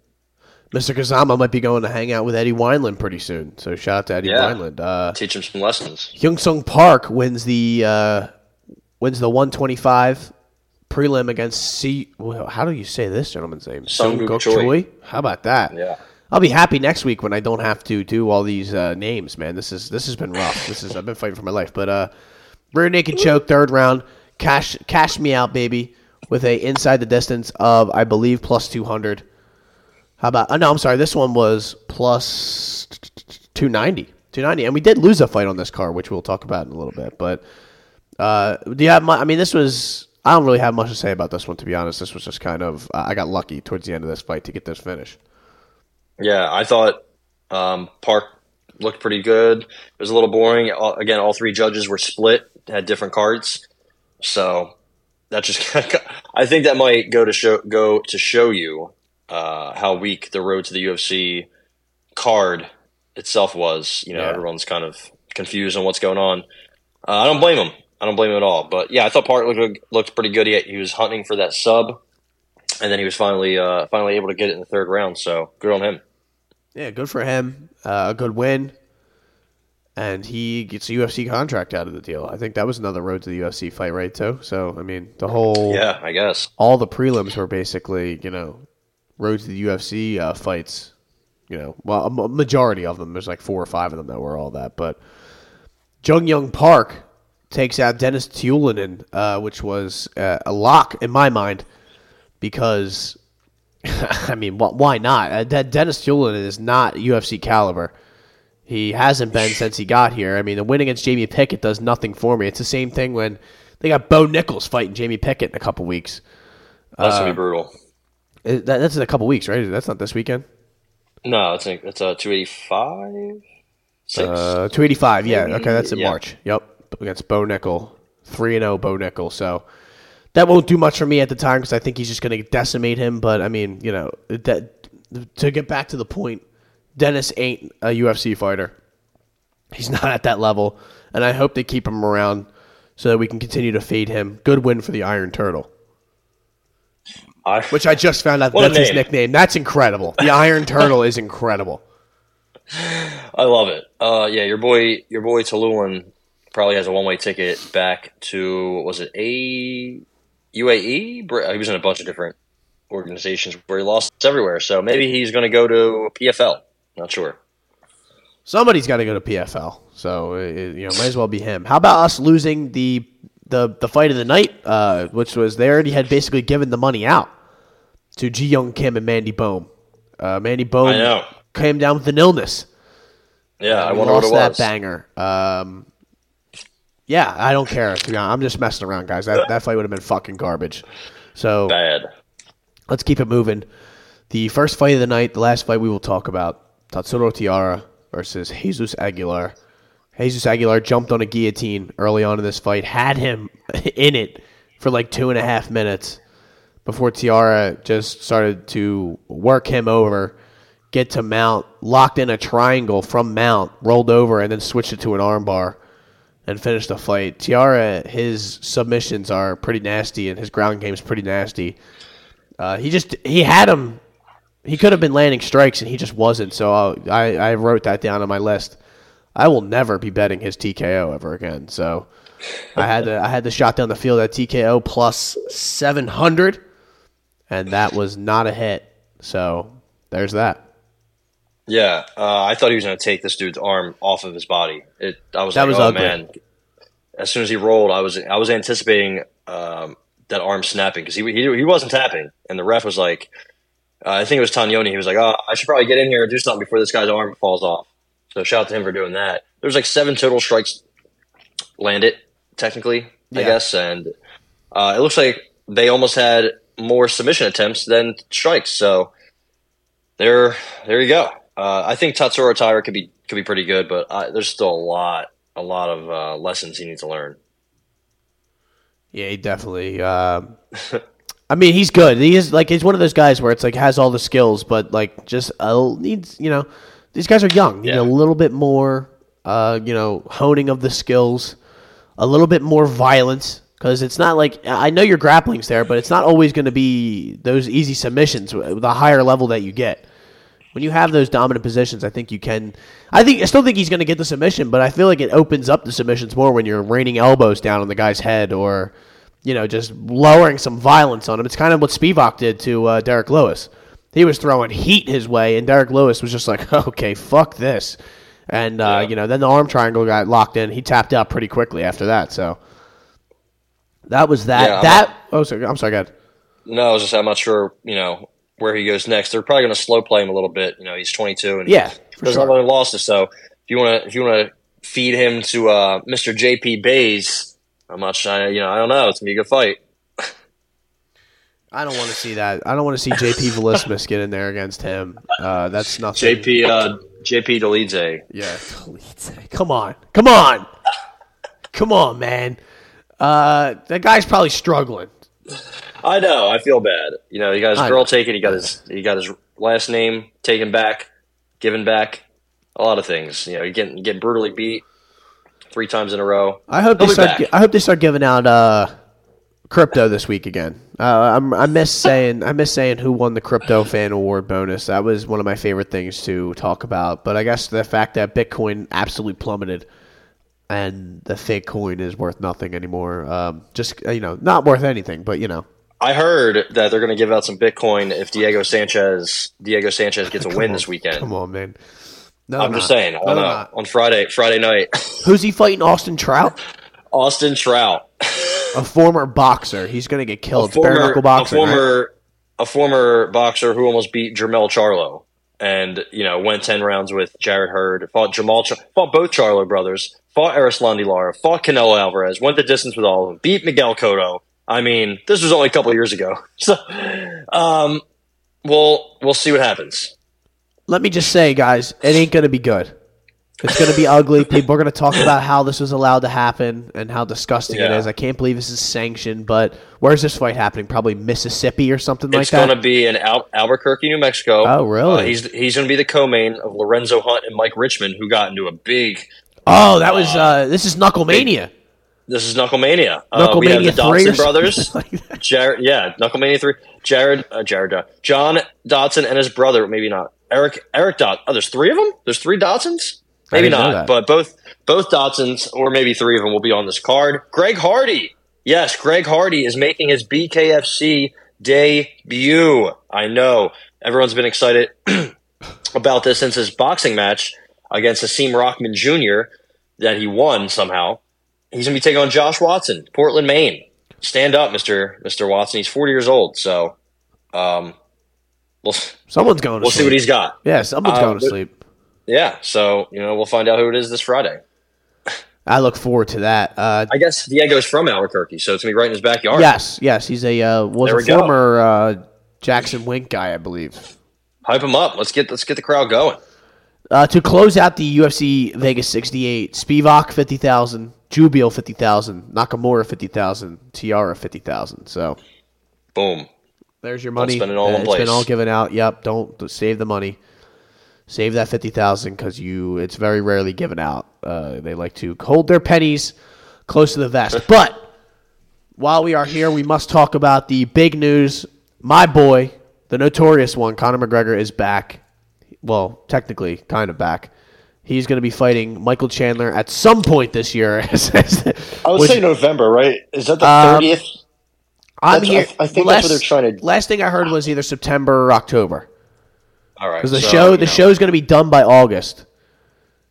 Mr. Kazama might be going to hang out with Eddie Wineland pretty soon. So shout out to Eddie yeah. Wineland. Uh, Teach him some lessons. Hyun Sung Park wins the uh, wins the 125 prelim against C. Well, how do you say this gentleman's name? Seung Guk Choi. How about that? Yeah. I'll be happy next week when I don't have to do all these uh, names, man. This is this has been rough. This is I've been fighting for my life. But uh, rear naked choke third round, cash cash me out, baby, with a inside the distance of I believe plus two hundred. How about? Oh, no, I'm sorry. This one was plus 290. 290. And we did lose a fight on this car, which we'll talk about in a little bit. But uh, do you have? My, I mean, this was. I don't really have much to say about this one, to be honest. This was just kind of. Uh, I got lucky towards the end of this fight to get this finish. Yeah, I thought um, Park looked pretty good. It was a little boring. Again, all three judges were split, had different cards. So that just. <laughs> I think that might go to show go to show you uh, how weak the road to the UFC card itself was. You know, Yeah. everyone's kind of confused on what's going on. Uh, I don't blame him. I don't blame him at all. But yeah, I thought Park looked looked pretty good. He, he was hunting for that sub, and then he was finally uh, finally able to get it in the third round. So good on him. Yeah, good for him. Uh, a good win. And he gets a UFC contract out of the deal. I think that was another road to the UFC fight, right, too? So, I mean, the whole. Yeah, I guess. All the prelims were basically, you know, road to the UFC uh, fights. You know, well, a majority of them. There's like four or five of them that were all that. But Jung Young Park takes out Dennis Tulinen, uh, which was uh, a lock in my mind because <laughs> I mean, wh- why not? Uh, De- Dennis Tulin is not UFC caliber. He hasn't been since he got here. I mean, the win against Jamie Pickett does nothing for me. It's the same thing when they got Bo Nichols fighting Jamie Pickett in a couple weeks. That's Uh, gonna be brutal. That- that's in a couple weeks, right? That's not this weekend. No, it's a, it's a two eighty five. Six. Uh, 285, yeah. Okay, that's in yeah. March. Yep, against Bo Nickal. 3 and 0 Bo Nickal. So that won't do much for me at the time because I think he's just going to decimate him. But I mean, you know, that to get back to the point, Dennis ain't a UFC fighter. He's <laughs> not at that level, and I hope they keep him around so that we can continue to fade him. Good win for the Iron Turtle, I, which I just found out that's his nickname. That's incredible. The Iron Turtle is incredible. <laughs> I love it. Uh, yeah, your boy, your boy Tallulan probably has a one way ticket back to what was it a UAE? He was in a bunch of different organizations where he lost everywhere. So maybe he's going to go to PFL. Not sure. Somebody's got to go to PFL, so it, it- you know, might as well be him. How about us losing the the the fight of the night, uh, which was they already had basically given the money out to Ji Yeon Kim and Mandy Bohm. Uh, Mandy Bohm came down with an illness. Yeah, I wonder what lost it that banger. Um, yeah, I don't care. To be honest. I'm just messing around, guys. That that fight would have been fucking garbage. So Bad. let's keep it moving. The first fight of the night, the last fight we will talk about, Tatsuro Taira versus Jesus Aguilar. Jesus Aguilar jumped on a guillotine early on in this fight, had him <laughs> in it for like two and a half minutes before Taira just started to work him over, get to mount, locked in a triangle from mount, rolled over, and then switched it to an armbar and finish the fight. Taira, his submissions are pretty nasty, and his ground game is pretty nasty. Uh, he just he had him. He could have been landing strikes, and he just wasn't. So I'll, I I wrote that down on my list. I will never be betting his TKO ever again. So I had to I had to shot down the field at TKO plus seven hundred, and that was not a hit. So there's that. Yeah, uh, I thought he was going to take this dude's arm off of his body. It, I was That like, was oh ugly. man. As soon as he rolled, I was I was anticipating um, that arm snapping because he, he he wasn't tapping, and the ref was like, uh, I think it was Tanyoni. He was like, oh, I should probably get in here and do something before this guy's arm falls off. So shout out to him for doing that. There was like seven total strikes landed, technically, I Yeah. guess, and uh, it looks like they almost had more submission attempts than strikes. So there, there you go. Uh, I think Tatsuro Taira could be could be pretty good, but uh, there's still a lot, a lot of uh, lessons he needs to learn. Yeah, he definitely. Um, I mean, he's good. He is like he's one of those guys where it's like has all the skills, but like just uh, needs you know these guys are young. Need Yeah. a little bit more, uh, you know, honing of the skills, a little bit more violence because it's not like I know your grappling's there, but it's not always going to be those easy submissions the higher level that you get. When you have those dominant positions, I think you can. I think I still think he's going to get the submission, but I feel like it opens up the submissions more when you're raining elbows down on the guy's head or, you know, just lowering some violence on him. It's kind of what Spivak did to uh, Derrick Lewis. He was throwing heat his way, and Derrick Lewis was just like, <laughs> "Okay, fuck this," and uh, Yeah. you know, then the arm triangle got locked in. He tapped out pretty quickly after that. So that was that. Yeah, that oh, sorry, I'm sorry, go ahead. No, I was just I'm not sure, you know, where he goes next. They're probably going to slow play him a little bit. You know, he's 22 and Yeah, for there's sure. not really losses. So if you want to, if you want to feed him to uh, Mr. JP Buys, I'm not sure. You know, I don't know. It's gonna be a good fight. <laughs> I don't want to see that. I don't want to see JP Velismus get in there against him. Uh, that's nothing. JP uh, JP Delize. Yeah. Come on. Come on. Come on, man. Uh, that guy's probably struggling. I know. I feel bad. You know, he got his I girl know. taken. He got his he got his last name taken back, given back. A lot of things. You know, you get get brutally beat three times in a row. I hope He'll they start. back. I hope they start giving out uh, crypto this week again. Uh, I'm, I miss <laughs> saying. I miss saying who won the crypto fan award bonus. That was one of my favorite things to talk about. But I guess the fact that Bitcoin absolutely plummeted and the fake coin is worth nothing anymore. Um, just you know, not worth anything. But you know, I heard that they're going to give out some Bitcoin if Diego Sanchez Diego Sanchez gets a <laughs> win this weekend. come on, man. No, I'm they're just not. saying. No, know. On Friday Friday night, <laughs> Who's he fighting? Austin Trout, Austin Trout, a former boxer. He's gonna get a killed. Bare former knuckle a boxing. right? former a former boxer who almost beat Jermel Charlo. And you know went ten rounds with Jarrett Hurd, fought Jamal, Char- fought both Charlo brothers, fought Erislandy Lara, fought Canelo Alvarez, went the distance with all of them, beat Miguel Cotto. I mean, this was only a couple years ago. <laughs> So, um, we'll we'll see what happens. let me just say, guys, it ain't going to be good. It's going to be ugly. People are going to talk about how this was allowed to happen and how disgusting it Yeah. is. I can't believe this is sanctioned, but where's this fight happening? Probably Mississippi or something like that. It's going to be in Al- Albuquerque, New Mexico. Oh, really? Uh, he's he's going to be the co-main of Lorenzo Hunt and Mike Richman, who got into a big. oh, that was uh, this is Knucklemania. This is Knucklemania. Uh, we have Knucklemania the Dodson brothers. <laughs> like. Jared, yeah, Knucklemania three. Jared, uh, Jared, uh, John Dodson and his brother. Maybe not Eric. Eric Dot. Oh, there's three of them. There's three Dodsons. Maybe not, but both both Dodsons or maybe three of them will be on this card. Greg Hardy. Yes, Greg Hardy is making his BKFC debut. I know everyone's been excited <clears throat> about this since his boxing match against Hasim Rahman Jr. that he won somehow. He's gonna be taking on Josh Watson, Portland, Maine. Stand up, Mister Mister Watson. He's forty years old, so um, we'll Someone's going to we'll sleep. see what he's got. yeah, someone's Uh, going to sleep. Yeah, so you know we'll find out who it is this Friday. I look forward to that. Uh, I guess Diego's from Albuquerque, so it's gonna be right in his backyard. yes, yes, he's a uh, was There a former uh, Jackson Wink guy, I believe. hype him up. Let's get let's get the crowd going. Uh, to close out the UFC Vegas 68, Spivak 50,000, Jubli 50,000, Nakamura 50,000, Taira 50,000. So Boom. there's your money. spend it all in It's been all given out. Yep, don't save the money. Save that 50,000 cuz you it's very rarely given out. Uh, they like to hold their pennies close to the vest. <laughs> but while we are here, we must talk about the big news. My boy, the notorious one, Conor McGregor is back. Well, technically, kind of back. He's going to be fighting Michael Chandler at some point this year. <laughs> I would Which- say November, right? Is that the Um, thirtieth? I'm That's- here. I- I think last, that's what they're trying to- Last thing I heard was either September or October. All right. Because the so, show, the know, show's going to be done by August.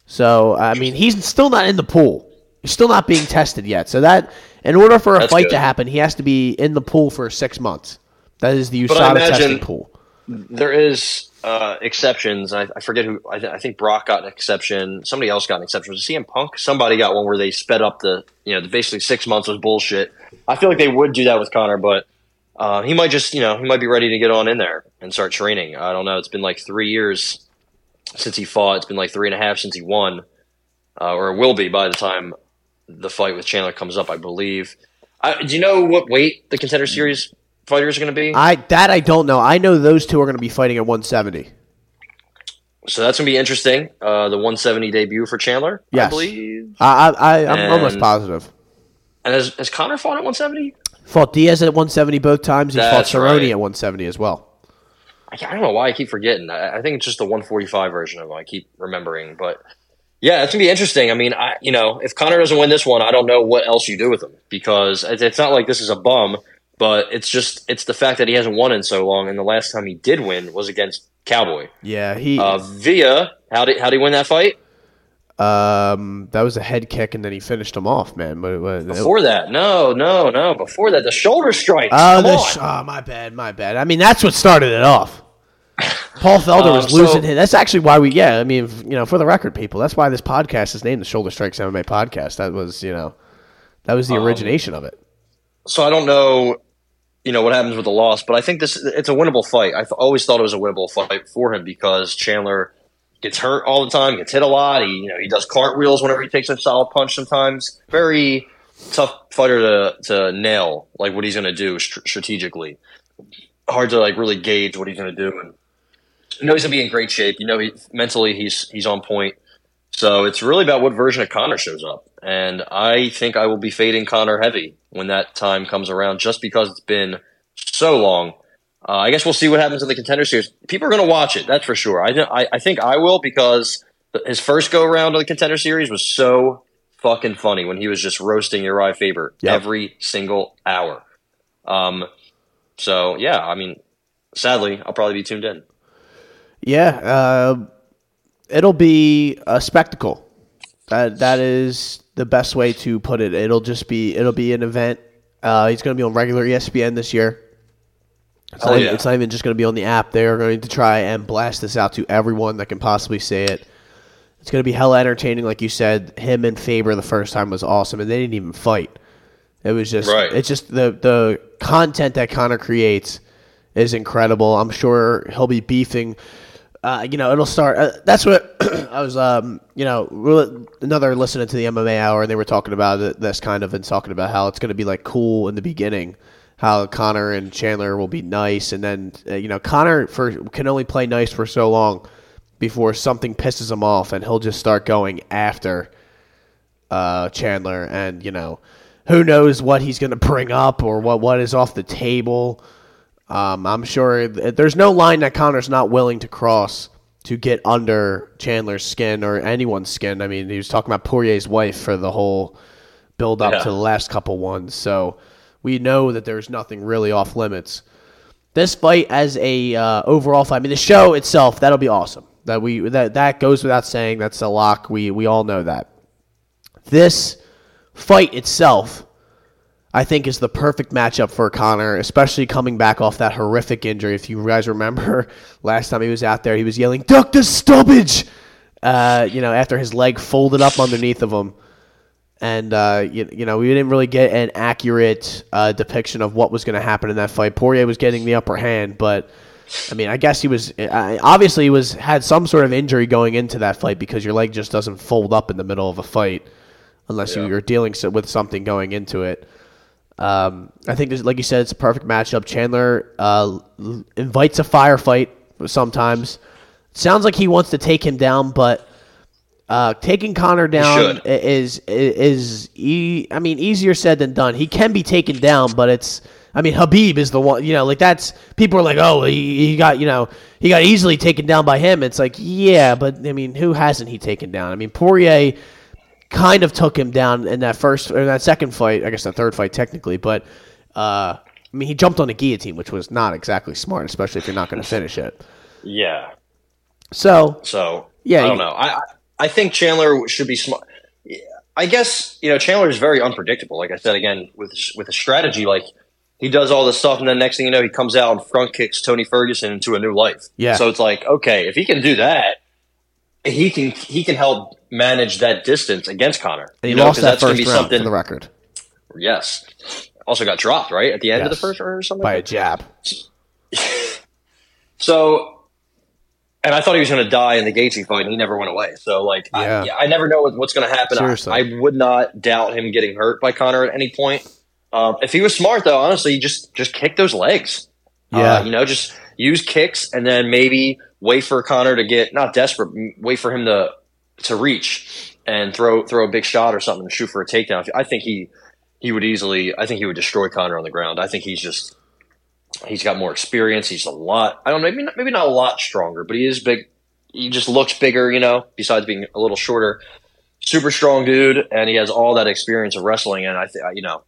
So I mean, he's still not in the pool. He's still not being tested yet. So that, in order for a That's fight good. to happen, he has to be in the pool for six months. That is the USADA testing pool. there is uh, exceptions. I, I forget who. I, th- I think Brock got an exception. Somebody else got an exception. Was it CM Punk? Somebody got one where they sped up the. You know, the basically six months was bullshit. I feel like they would do that with Conor, but uh, he might just. You know, he might be ready to get on in there and start training. I don't know. It's been like three years since he fought. It's been like three and a half since he won, uh, or it will be by the time the fight with Chandler comes up. I believe. I, do you know what weight the contender series fighters are going to be? I that I don't know. I know those two are going to be fighting at 170. So that's gonna be interesting. Uh, the 170 debut for Chandler, I Yes. believe. I, I, I I'm And- almost positive. And has, has Conor fought at 170? Fought Diaz at 170 both times. He fought Cerrone right. at 170 as well. I, I don't know why I keep forgetting. I, I think it's just the 145 version of him. I keep remembering, but yeah, it's gonna be interesting. I mean, I you know, if Conor doesn't win this one, I don't know what else you do with him because it's, it's not like this is a bum, but it's just it's the fact that he hasn't won in so long, and the last time he did win was against Cowboy. Yeah, he Uh, Via, how did how did he win that fight? Um that was a head kick and then he finished him off, man. But, but- Before that, no, no, no. Before that, the shoulder strikes. Oh, the sh- oh, my bad, my bad. I mean, that's what started it off. Paul <laughs> Felder Um, was so- losing his. That's actually why we, yeah. I mean, you know, for the record, people, that's why this podcast is named the Shoulder Strikes MMA Podcast. That was, you know, that was the Um, origination of it. so I don't know, you know, what happens with the loss, but I think this it's a winnable fight. I th- always thought it was a winnable fight for him because Chandler gets hurt all the time, gets hit a lot. He you know he does cartwheels whenever he takes a solid punch. Sometimes very tough fighter to to nail like what he's going to do st- strategically. Hard to like really gauge what he's going to do. And you know he's going to be in great shape. You know he mentally he's he's on point. So it's really about what version of Conor shows up. And I think I will be fading Conor heavy when that time comes around, just because it's been so long. Uh, I guess we'll see what happens in the contender series. People are going to watch it, that's for sure. I, I, I think I will because his first go around on the contender series was so fucking funny when he was just roasting Urijah Faber yep. every single hour. Um, so yeah, I mean, sadly, I'll probably be tuned in. Yeah, uh, it'll be a spectacle. That that is the best way to put it. It'll just be it'll be an event. Uh, he's going to be on regular ESPN this year. It's, not, yeah. it's not even just going to be on the app. They are going to try and blast this out to everyone that can possibly say it. It's going to be hella entertaining, like you said. Him and Faber the first time was awesome, and they didn't even fight. It was just, right. it's just the the content that Conor creates is incredible. I'm sure he'll be beefing. Uh, you know, it'll start. Uh, that's what <clears throat> I was. Um, you know, another listening to the MMA hour, and they were talking about it, this kind of and talking about how it's going to be like cool in the beginning, how Conor and Chandler will be nice, and then uh, you know Conor for can only play nice for so long before something pisses him off and he'll just start going after uh, Chandler and you know who knows what he's going to bring up or what what is off the table. Um, I'm sure there's no line that Conor's not willing to cross to get under Chandler's skin or anyone's skin. I mean, he was talking about Poirier's wife for the whole build up yeah. to the last couple ones, so we know that there's nothing really off limits. This fight as a uh, overall fight, I mean, the show itself that'll be awesome. That we that that goes without saying. That's a lock. We we all know that. This fight itself, I think, is the perfect matchup for Conor, especially coming back off that horrific injury. If you guys remember, <laughs> last time he was out there, he was yelling "Duck the stoppage!" Uh, you know, after his leg folded up underneath of him and uh, you, you, know we didn't really get an accurate uh, depiction of what was going to happen in that fight. Poirier was getting the upper hand, but I mean, I guess he was obviously he was had some sort of injury going into that fight because your leg just doesn't fold up in the middle of a fight unless yeah. you're dealing with something going into it. Um, I think, this, like you said, it's a perfect matchup. Chandler uh, invites a firefight sometimes. Sounds like he wants to take him down, but uh, taking Conor down is is, is I mean easier said than done. He can be taken down, but it's I mean, Khabib is the one, you know, like that's people are like, oh, he, he got, you know, he got easily taken down by him. It's like, yeah, but I mean, who hasn't he taken down? I mean, Poirier kind of took him down in that first or that second fight, I guess the third fight technically, but uh, I mean, he jumped on a guillotine, which was not exactly smart, especially if you're not going to finish it. Yeah. So. So. Yeah. I don't know. I I think Chandler should be smart. I guess you know Chandler is very unpredictable. Like I said again, with with a strategy, like he does all this stuff, and then next thing you know, he comes out and front kicks Tony Ferguson into a new life. Yeah. So it's like, okay, if he can do that, he can he can help manage that distance against Conor. And he you know, lost that first round something, for the record. Yes. Also got dropped right at the end yes. of the first round or something by a jab. <laughs> so, and I thought he was going to die in the Gaethje fight, and he never went away. So, like, yeah. I, I never know what's going to happen. I, I would not doubt him getting hurt by Conor at any point. Um, if he was smart, though, honestly, just just kick those legs. Yeah, uh, you know, just use kicks and then maybe wait for Conor to get not desperate, wait for him to to reach and throw throw a big shot or something to shoot for a takedown. I think he he would easily. I think he would destroy Conor on the ground. I think he's just he's got more experience. He's a lot. I don't know, maybe not, maybe not a lot stronger, but he is big. He just looks bigger, you know. Besides being a little shorter, super strong dude, and he has all that experience of wrestling. And I think you know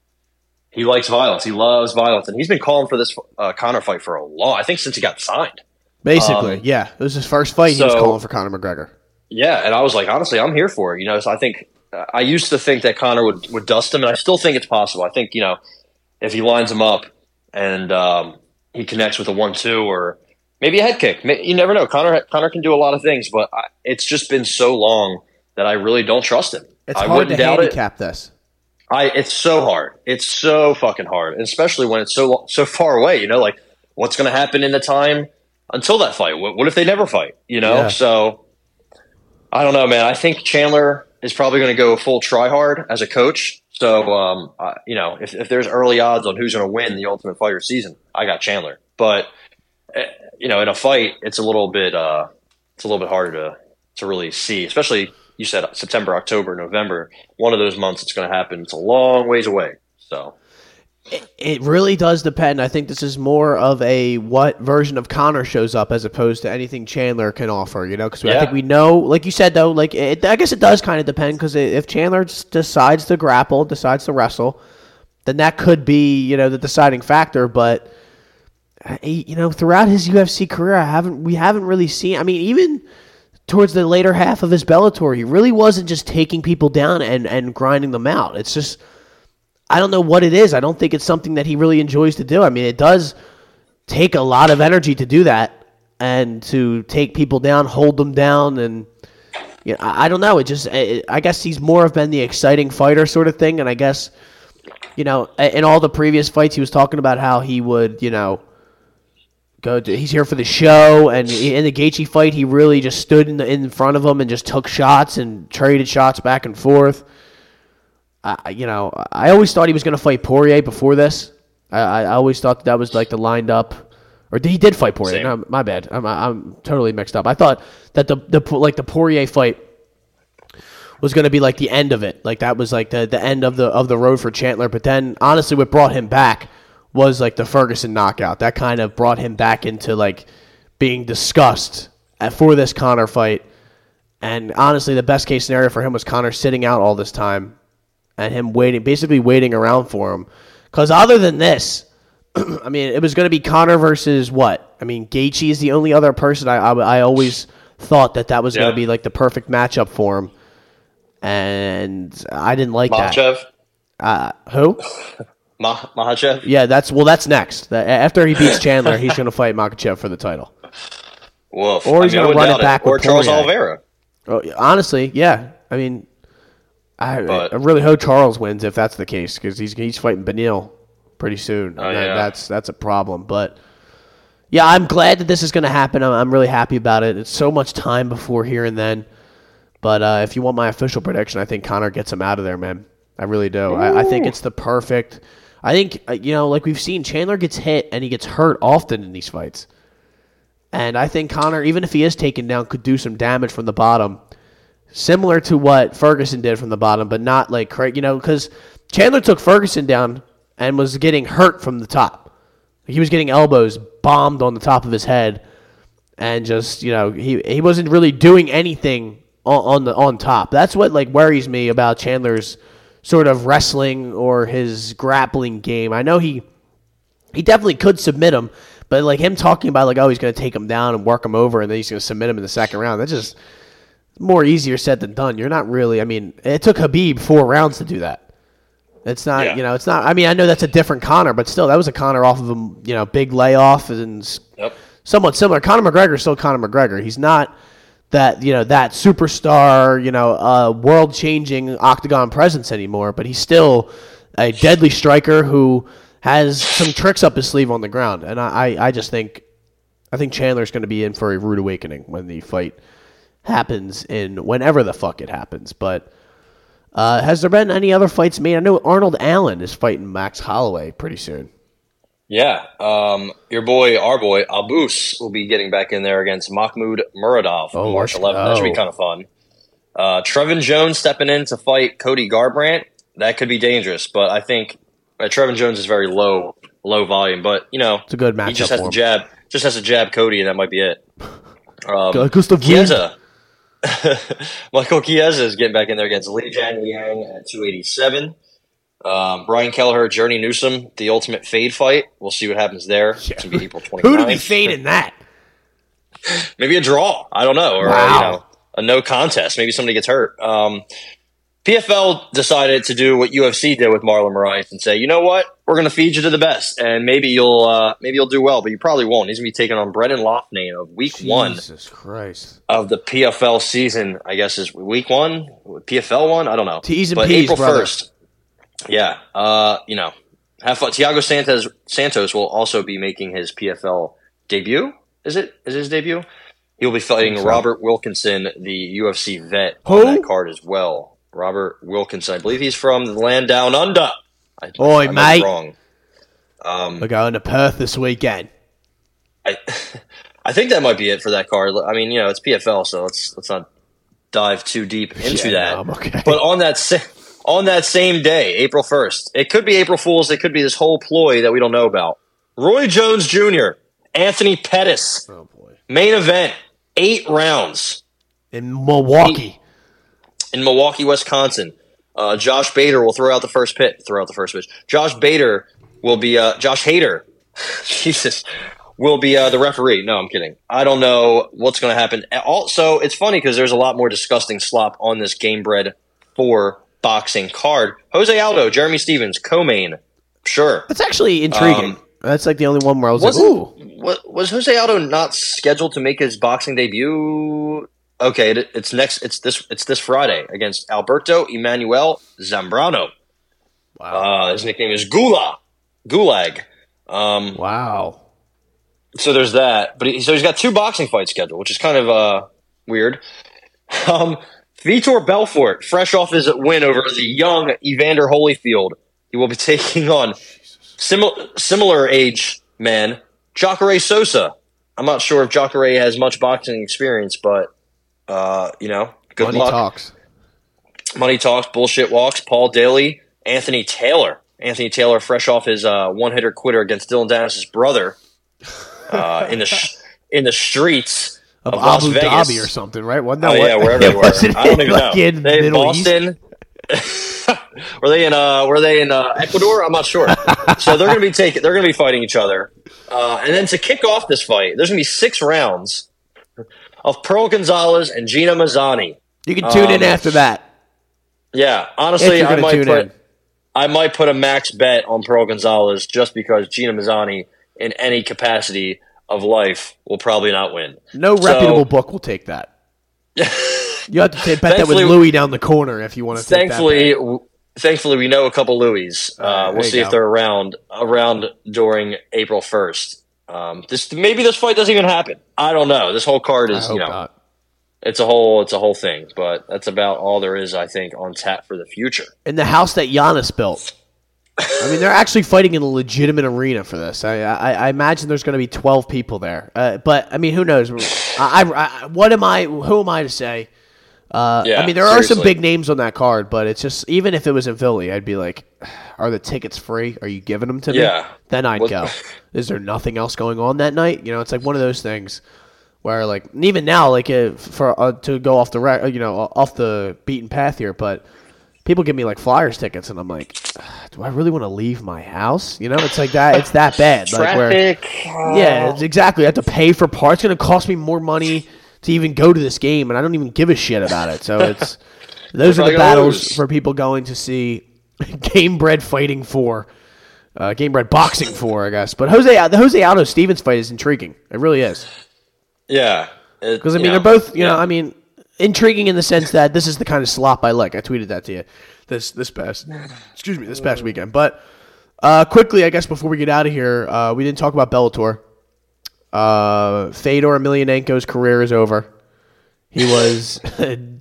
he likes violence. He loves violence, and he's been calling for this uh, Conor fight for a long. I think since he got signed. Basically, um, yeah, it was his first fight. So, he was calling for Conor McGregor. Yeah, and I was like, honestly, I'm here for it. You know, so I think uh, I used to think that Conor would would dust him, and I still think it's possible. I think you know, if he lines him up and um, he connects with a one-two or maybe a head kick, you never know. Connor Conor can do a lot of things, but I, it's just been so long that I really don't trust him. It's I hard to handicap it. this. I it's so hard. It's so fucking hard, and especially when it's so so far away. You know, like what's going to happen in the time until that fight? What, what if they never fight? You know, yeah. so I don't know, man. I think Chandler is probably going to go full try hard as a coach. So, um, uh, you know, if, if there's early odds on who's going to win the Ultimate Fighter season, I got Chandler. But eh, you know, in a fight, it's a little bit uh, it's a little bit harder to to really see, especially you said September, October, November. One of those months, it's going to happen. It's a long ways away. So it really does depend. I think this is more of a what version of Conor shows up as opposed to anything Chandler can offer. You know, because yeah. I think we know, like you said, though, like it, I guess it does kind of depend because if Chandler decides to grapple, decides to wrestle, then that could be you know the deciding factor. But uh, you know, throughout his UFC career, I haven't we haven't really seen. I mean, even towards the later half of his Bellator, he really wasn't just taking people down and and grinding them out. It's just I don't know what it is. I don't think it's something that he really enjoys to do. I mean, it does take a lot of energy to do that and to take people down, hold them down, and you know, I, I don't know. It just, it, I guess he's more of been the exciting fighter sort of thing, and I guess, you know, in all the previous fights, he was talking about how he would, you know, go. To, he's here for the show, and in the Gaethje fight, he really just stood in the, in front of him and just took shots and traded shots back and forth. I, you know, I always thought he was going to fight Poirier before this. I, I always thought that, that was like the lined up, or he did fight Poirier. No, my bad. I'm, I'm totally mixed up. I thought that the the like the Poirier fight was going to be like the end of it. Like that was like the the end of the of the road for Chandler. But then honestly, what brought him back was like the Ferguson knockout. That kind of brought him back into like being discussed for this Conor fight. And honestly, the best case scenario for him was Conor sitting out all this time and him waiting, basically waiting around for him. Because other than this, <clears throat> I mean, it was going to be Conor versus what? I mean, Gaethje is the only other person I I, I always thought that that was yeah. going to be like the perfect matchup for him, and I didn't like Makhachev. that. Uh, who? <laughs> Mah- Makhachev. Yeah, that's well, that's next. After he beats Chandler, he's going to fight Makhachev for the title. <laughs> Woof. Or he's going to run it back it. or Charles Oliveira. Oh, honestly, yeah. I mean, I, but, I really hope Charles wins if that's the case because he's he's fighting Beneil pretty soon. Oh, yeah. That's that's a problem. But yeah, I'm glad that this is going to happen. I'm, I'm, really happy about it. It's so much time before here and then. But uh, if you want my official prediction, I think Conor gets him out of there, man. I really do. I, I, think it's the perfect. I think uh, you know, like we've seen, Chandler gets hit and he gets hurt often in these fights. And I think Conor, even if he is taken down, could do some damage from the bottom similar to what Ferguson did from the bottom, but not like Craig. You know, because Chandler took Ferguson down and was getting hurt from the top. He was getting elbows bombed on the top of his head, and just you know he he wasn't really doing anything on, on the on top. That's what like worries me about Chandler's sort of wrestling or his grappling game. I know he he definitely could submit him, but like him talking about like oh he's going to take him down and work him over and then he's going to submit him in the second round. That just more easier said than done. You're not really. I mean, it took Khabib four rounds to do that. It's not. Yeah. You know, it's not. I mean, I know that's a different Conor, but still, that was a Conor off of a you know big layoff and yep. somewhat similar. Conor McGregor is still Conor McGregor. He's not that you know that superstar, you know, uh, world changing octagon presence anymore. But he's still a deadly striker who has some tricks up his sleeve on the ground. And I, I, I just think, I think Chandler's going to be in for a rude awakening when the fight happens in whenever the fuck it happens. But uh, has there been any other fights made? I know Arnold Allen is fighting Max Holloway pretty soon. Yeah, um, your boy, our boy, Abus will be getting back in there against Mahmoud Muradov oh, March 11th. That should be kind of fun. Uh, Trevin Jones stepping in to fight Cody Garbrandt. That could be dangerous, but I think uh, Trevin Jones is very low, low volume. But you know, it's a good matchup. He just has to jab, just has to jab Cody, and that might be it. <laughs> Um, Gustav Chiesa, <laughs> Michael Chiesa is getting back in there against Li Jingliang at 287. Um, Brian Kelleher, Journey Newson, the ultimate fade fight. We'll see what happens there. Yeah. It's going to be April 29th. <laughs> Who do we fade in that? <laughs> Maybe a draw. I don't know. Or, wow. uh, you know, a no contest. Maybe somebody gets hurt. Um, PFL decided to do what UFC did with Marlon Moraes and say, you know what, we're going to feed you to the best, and maybe you'll uh, maybe you'll do well, but you probably won't. He's going to be taking on Brendan Loughnane of Week Jesus One, Jesus Christ, of the PFL season. I guess is Week One, PFL one. I don't know. T's and but P's, April first. Yeah, uh, you know, have fun. Thiago Santos Santos will also be making his PFL debut. Is it? Is his debut? He'll be fighting so. Robert Wilkinson, the UFC vet, Who? on that card as well. Robert Wilkinson. I believe he's from the land down under. I, Oi, I mate. Wrong. Um, We're going to Perth this weekend. I, <laughs> I think that might be it for that card. I mean, you know, it's PFL, so let's let's not dive too deep <laughs> into Yeah, that. no, okay. But on that sa- on that same day, April first, it could be April Fools. It could be this whole ploy that we don't know about. Roy Jones Jr., Anthony Pettis, Oh boy. main event, eight rounds In Milwaukee. in Milwaukee, Wisconsin. Uh, Josh Bader will throw out the first pit. Throw out the first pitch. Josh Bader will be uh, Josh Hader. <laughs> Jesus will be uh, the referee. No, I'm kidding. I don't know what's going to happen. Also, it's funny because there's a lot more disgusting slop on this Gamebred Four boxing card. Jose Aldo, Jeremy Stephens, co-main. Sure. That's actually intriguing. Um, That's like the only one where I was like, ooh. was, was Jose Aldo not scheduled to make his boxing debut? Okay, it, it's next. It's this. It's this Friday against Alberto Emmanuel Zambrano. Wow. Uh, his nickname is Gula, Gulag. Um, wow. so there's that. But he, so he's got two boxing fights scheduled, which is kind of uh, weird. <laughs> Um, Vitor Belfort, fresh off his win over the young Evander Holyfield, he will be <laughs> taking on similar similar age man Jacare Souza. I'm not sure if Jacare has much boxing experience, but uh, you know, good Money luck. talks. Money talks, bullshit walks. Paul Daley, Anthony Taylor. Anthony Taylor, fresh off his uh, one hitter quitter against Dylan Dennis's brother uh, <laughs> in the sh- in the streets Of, of Las Abu Vegas. Dhabi or something, right? Wasn't that Oh what- yeah, wherever <laughs> they were. I don't even like know. in They Middle East? Boston. <laughs> were they in uh were they in uh, Ecuador? I'm not sure. so they're gonna be taking they're gonna be fighting each other. Uh, and then to kick off this fight, there's gonna be six rounds of Pearl Gonzalez and Gina Mazany. You can tune in Um, after that. Yeah, honestly, I might put in. I might put a max bet on Pearl Gonzalez just because Gina Mazany, in any capacity of life, will probably not win. No So- reputable book will take that. <laughs> You have to take, bet that with Louis down the corner if you want to. Thankfully, that thankfully, we know a couple Louis. Uh, we'll see if they're around around during April first. Um, this maybe this fight doesn't even happen. I don't know. This whole card is you know not. it's a whole it's a whole thing. But that's about all there is, I think, on tap for the future. In the house that Giannis built. I mean, they're actually fighting in a legitimate arena for this. I I, I imagine there's going to be 12 people there. Uh, but I mean, who knows? I, I, I what am I? Who am I to say? Uh, Yeah, I mean, there are some big names on that card, but it's just even if it was in Philly, I'd be like, "Are the tickets free? Are you giving them to me?" Yeah. Then I'd What- go. <laughs> Is there nothing else going on that night? You know, it's like one of those things where, like, even now, like, uh, for uh, to go off the re- you know off the beaten path here, but people give me like Flyers tickets, and I'm like, do I really want to leave my house? You know, it's like that. It's that bad. Like where, Traffic. yeah, it's exactly. I have to pay for parts. It's going to cost me more money to even go to this game, and I don't even give a shit about it. So it's <laughs> those are the battles lose. for people going to see <laughs> Gamebred fighting for. Uh, Gamebred boxing for, I guess, but Jose the Jose Aldo Stephens fight is intriguing. It really is Yeah, because I mean they're both you know I mean intriguing in the sense that this is the kind of slop I like. I tweeted that to you this this past excuse me this past weekend. But uh, quickly, I guess before we get out of here, uh, we didn't talk about Bellator. Uh, Fedor Emelianenko's career is over. He <laughs> was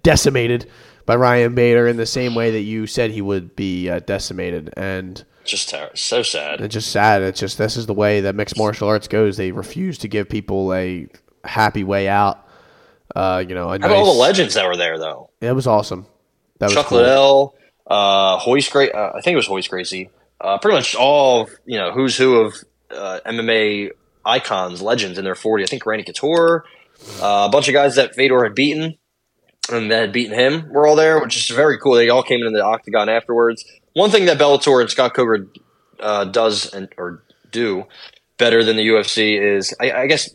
decimated by Ryan Bader in the same way that you said he would be uh, decimated, and just ter- so sad. it's just sad. It's just this is the way that mixed martial arts goes. They refuse to give people a happy way out. Uh, you know, about all the legends that were there though? It was awesome. That was Chuck cool. Liddell, uh, Hoist Gra- uh, I think it was Hoist Gracie. Uh, pretty much all you know who's who of uh, MMA icons, legends in their forty. I think Randy Couture, uh, a bunch of guys that Fedor had beaten and that had beaten him were all there, which is very cool. They all came into the octagon afterwards. One thing that Bellator and Scott Coker uh, does and or do better than the UFC is, I, I guess,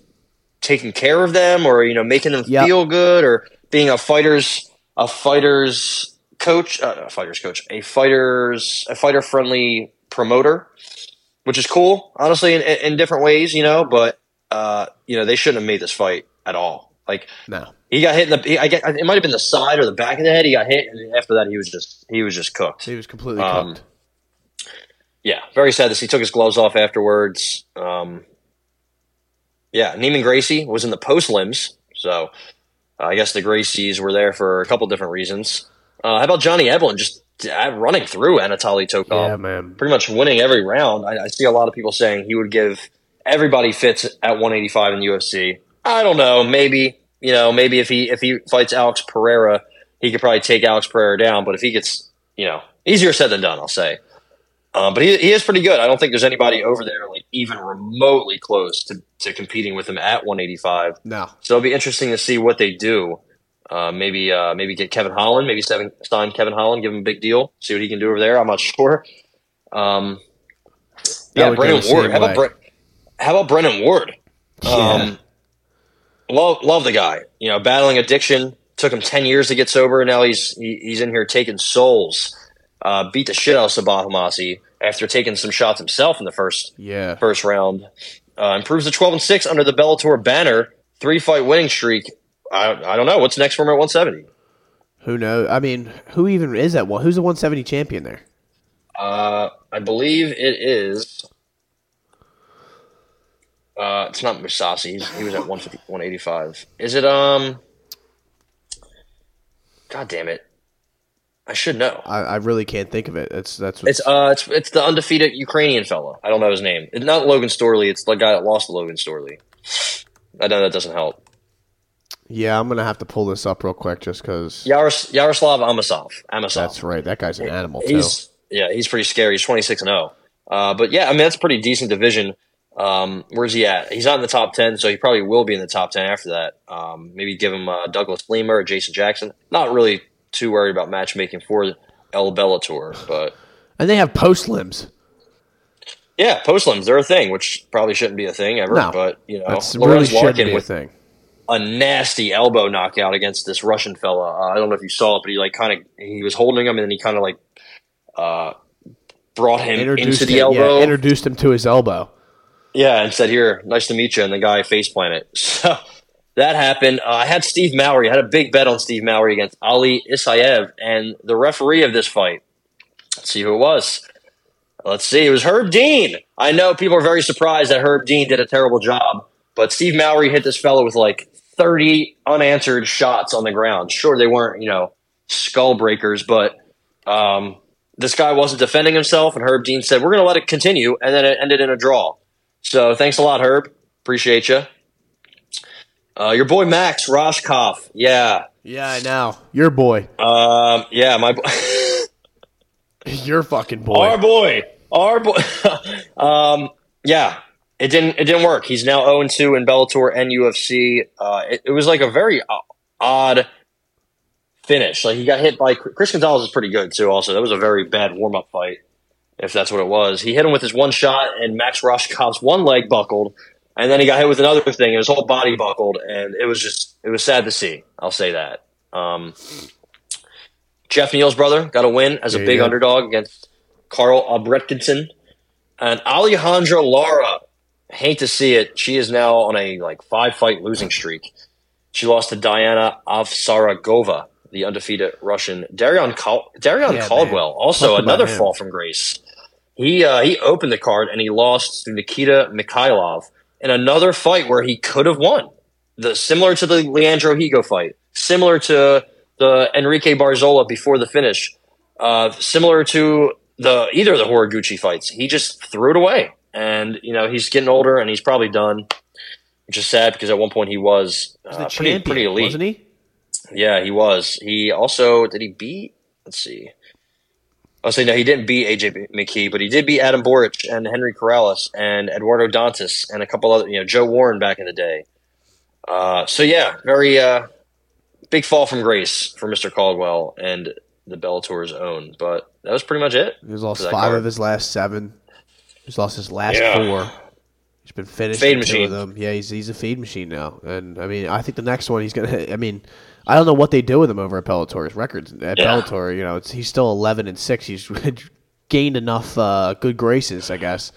taking care of them or you know making them Yep. feel good or being a fighters a fighters coach, uh, a fighters coach, a fighters a fighter friendly promoter, which is cool, honestly, in, in different ways, you know. But uh, you know they shouldn't have made this fight at all. Like No. he got hit in the, he, I get, it might have been the side or the back of the head. He got hit, and after that, he was just he was just cooked. He was completely Um, cooked. Yeah, very sad see. He took his gloves off afterwards. Um, yeah, Neiman Gracie was in the post limbs, so uh, I guess the Gracies were there for a couple different reasons. Uh, how about Johnny Eblen just running through Anatoly Tokov? Yeah, man. Pretty much winning every round. I, I see a lot of people saying he would give everybody fits at 185 in UFC. I don't know. Maybe you know, maybe if he if he fights Alex Pereira, he could probably take Alex Pereira down. But if he gets, you know, easier said than done, I'll say. Um, but he, he is pretty good. I don't think there's anybody over there like even remotely close to, to competing with him at 185. No. So it'll be interesting to see what they do. Uh, maybe uh, maybe get Kevin Holland, maybe seven, sign Kevin Holland, give him a big deal, see what he can do over there. I'm not sure. Um, yeah, Brennan Ward. How about, Bre- how about Brennan Ward? Yeah. Um, love love the guy. You know, battling addiction took him ten years to get sober. And now he's he, he's in here taking souls. Uh, beat the shit out of Sabah Homasi after taking some shots himself in the first Yeah. first round. Uh, improves to twelve and six under the Bellator banner. Three fight winning streak. I I don't know what's next for him at one seventy. Who knows? I mean, who even is that one? Who's the 170 champion there? Uh, I believe it is. Uh, it's not Mousasi. He was at 150, 185. Is it, um. God damn it. I should know. I, I really can't think of it. It's that's It's uh, it's it's the undefeated Ukrainian fella. I don't know his name. It's not Logan Storley. It's the guy that lost to Logan Storley. I know that doesn't help. Yeah. I'm gonna have to pull this up real quick just because. Yaros, Yaroslav Amosov. Amosov. That's right. That guy's an animal too. He's yeah, he's pretty scary. He's twenty six and zero. Uh, but yeah, I mean that's a pretty decent division. Um, where's he at? He's not in the top ten, so he probably will be in the top ten after that. Um, maybe give him uh, Douglas Lima or Jason Jackson. Not really too worried about matchmaking for El Bellator, but And they have post limbs. yeah, postlims they're a thing, which probably shouldn't be a thing ever. No, but you know, That's Lorenz really shouldn't Larkin be a thing. A nasty elbow knockout against this Russian fella. Uh, I don't know if you saw it, but he like kind of he was holding him and then he kind of like uh, brought him Introduced into the him, yeah, elbow. introduced him to his elbow. Yeah, and said, "Here, nice to meet you." And the guy face planted. <laughs> So that happened. Uh, I had Steve Mowry. I had a big bet on Steve Mowry against Ali Isaev, and the referee of this fight. Let's see who it was. Let's see. It was Herb Dean. I know people are very surprised that Herb Dean did a terrible job, but Steve Mowry hit this fellow with like 30 unanswered shots on the ground. Sure, they weren't, you know, skull breakers, but um, this guy wasn't defending himself, and Herb Dean said, "We're going to let it continue," and then it ended in a draw. So thanks a lot, Herb. Appreciate you. Uh, your boy Max Rohskopf. Yeah. Yeah, I know. Your boy. Um, yeah, my boy. <laughs> Your fucking boy. our boy. boy. Our boy. <laughs> um, yeah. It didn't it didn't work. He's now 0 2 in Bellator and UFC. Uh, it, it was like a very odd finish. Like he got hit by Chris Gonzalez is pretty good too. Also, that was a very bad warm up fight, if that's what it was. He hit him with his one shot, and Max Rohskopf's one leg buckled, and then he got hit with another thing, and his whole body buckled, and it was just it was sad to see. I'll say that. Um, Jeff Neal's brother got a win as a Yeah, big yeah. underdog against Carl Albrechtkinson, and Alejandra Lara. Hate to see it. She is now on a like five fight losing streak. She lost to Diana Avsaragova, the undefeated Russian. Darrion Cal- Darrion Yeah, Caldwell, man. also Talk another fall from grace. He uh, he opened the card and he lost to Nikita Mikhailov in another fight where he could have won. The similar to the Leandro Higo fight, similar to the Enrique Barzola before the finish, uh, similar to the either of the Horiguchi fights. He just threw it away, and you know he's getting older and he's probably done, which is sad because at one point he was uh, pretty champion, pretty elite. wasn't he? Yeah, he was. He also did he beat? Let's see. I'll say no, he didn't beat AJ McKee, but he did beat Adam Boric and Henry Corrales and Eduardo Dantas and a couple other, you know, Joe Warren back in the day. Uh, so yeah, very uh, big fall from grace for Mr. Caldwell and the Bellator's own. But that was pretty much it. He's lost for that five card. of his last seven. He's lost his last Yeah. four. He's been finished Fade two machine. of them. Yeah, he's he's a feed machine now. And I mean, I think the next one he's gonna. I mean, I don't know what they do with him over at Bellator. His records at Yeah. Bellator, you know, it's, he's still eleven and six. He's <laughs> gained enough uh, good graces, I guess.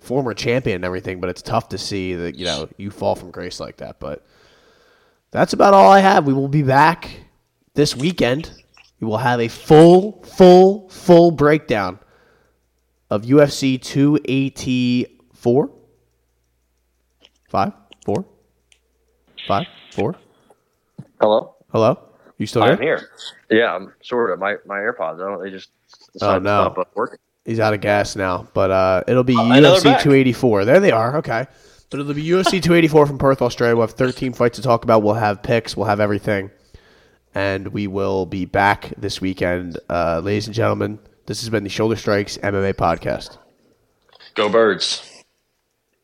Former champion and everything, but it's tough to see that you know you fall from grace like that. But that's about all I have. We will be back this weekend. We will have a full, full, full breakdown of UFC 284. Five, four, five, four. Hello. Hello? You still here? I'm here? Yeah, I'm sort of. My my AirPods. I don't. They just decided Oh, no. to stop working. He's out of gas now, but uh, it'll be I UFC 284. There they are. Okay. But it'll be UFC 284 from Perth, Australia. We'll have 13 fights to talk about. We'll have picks. We'll have everything. And we will be back this weekend. Uh, ladies and gentlemen, this has been the Shoulder Strikes MMA podcast. Go birds.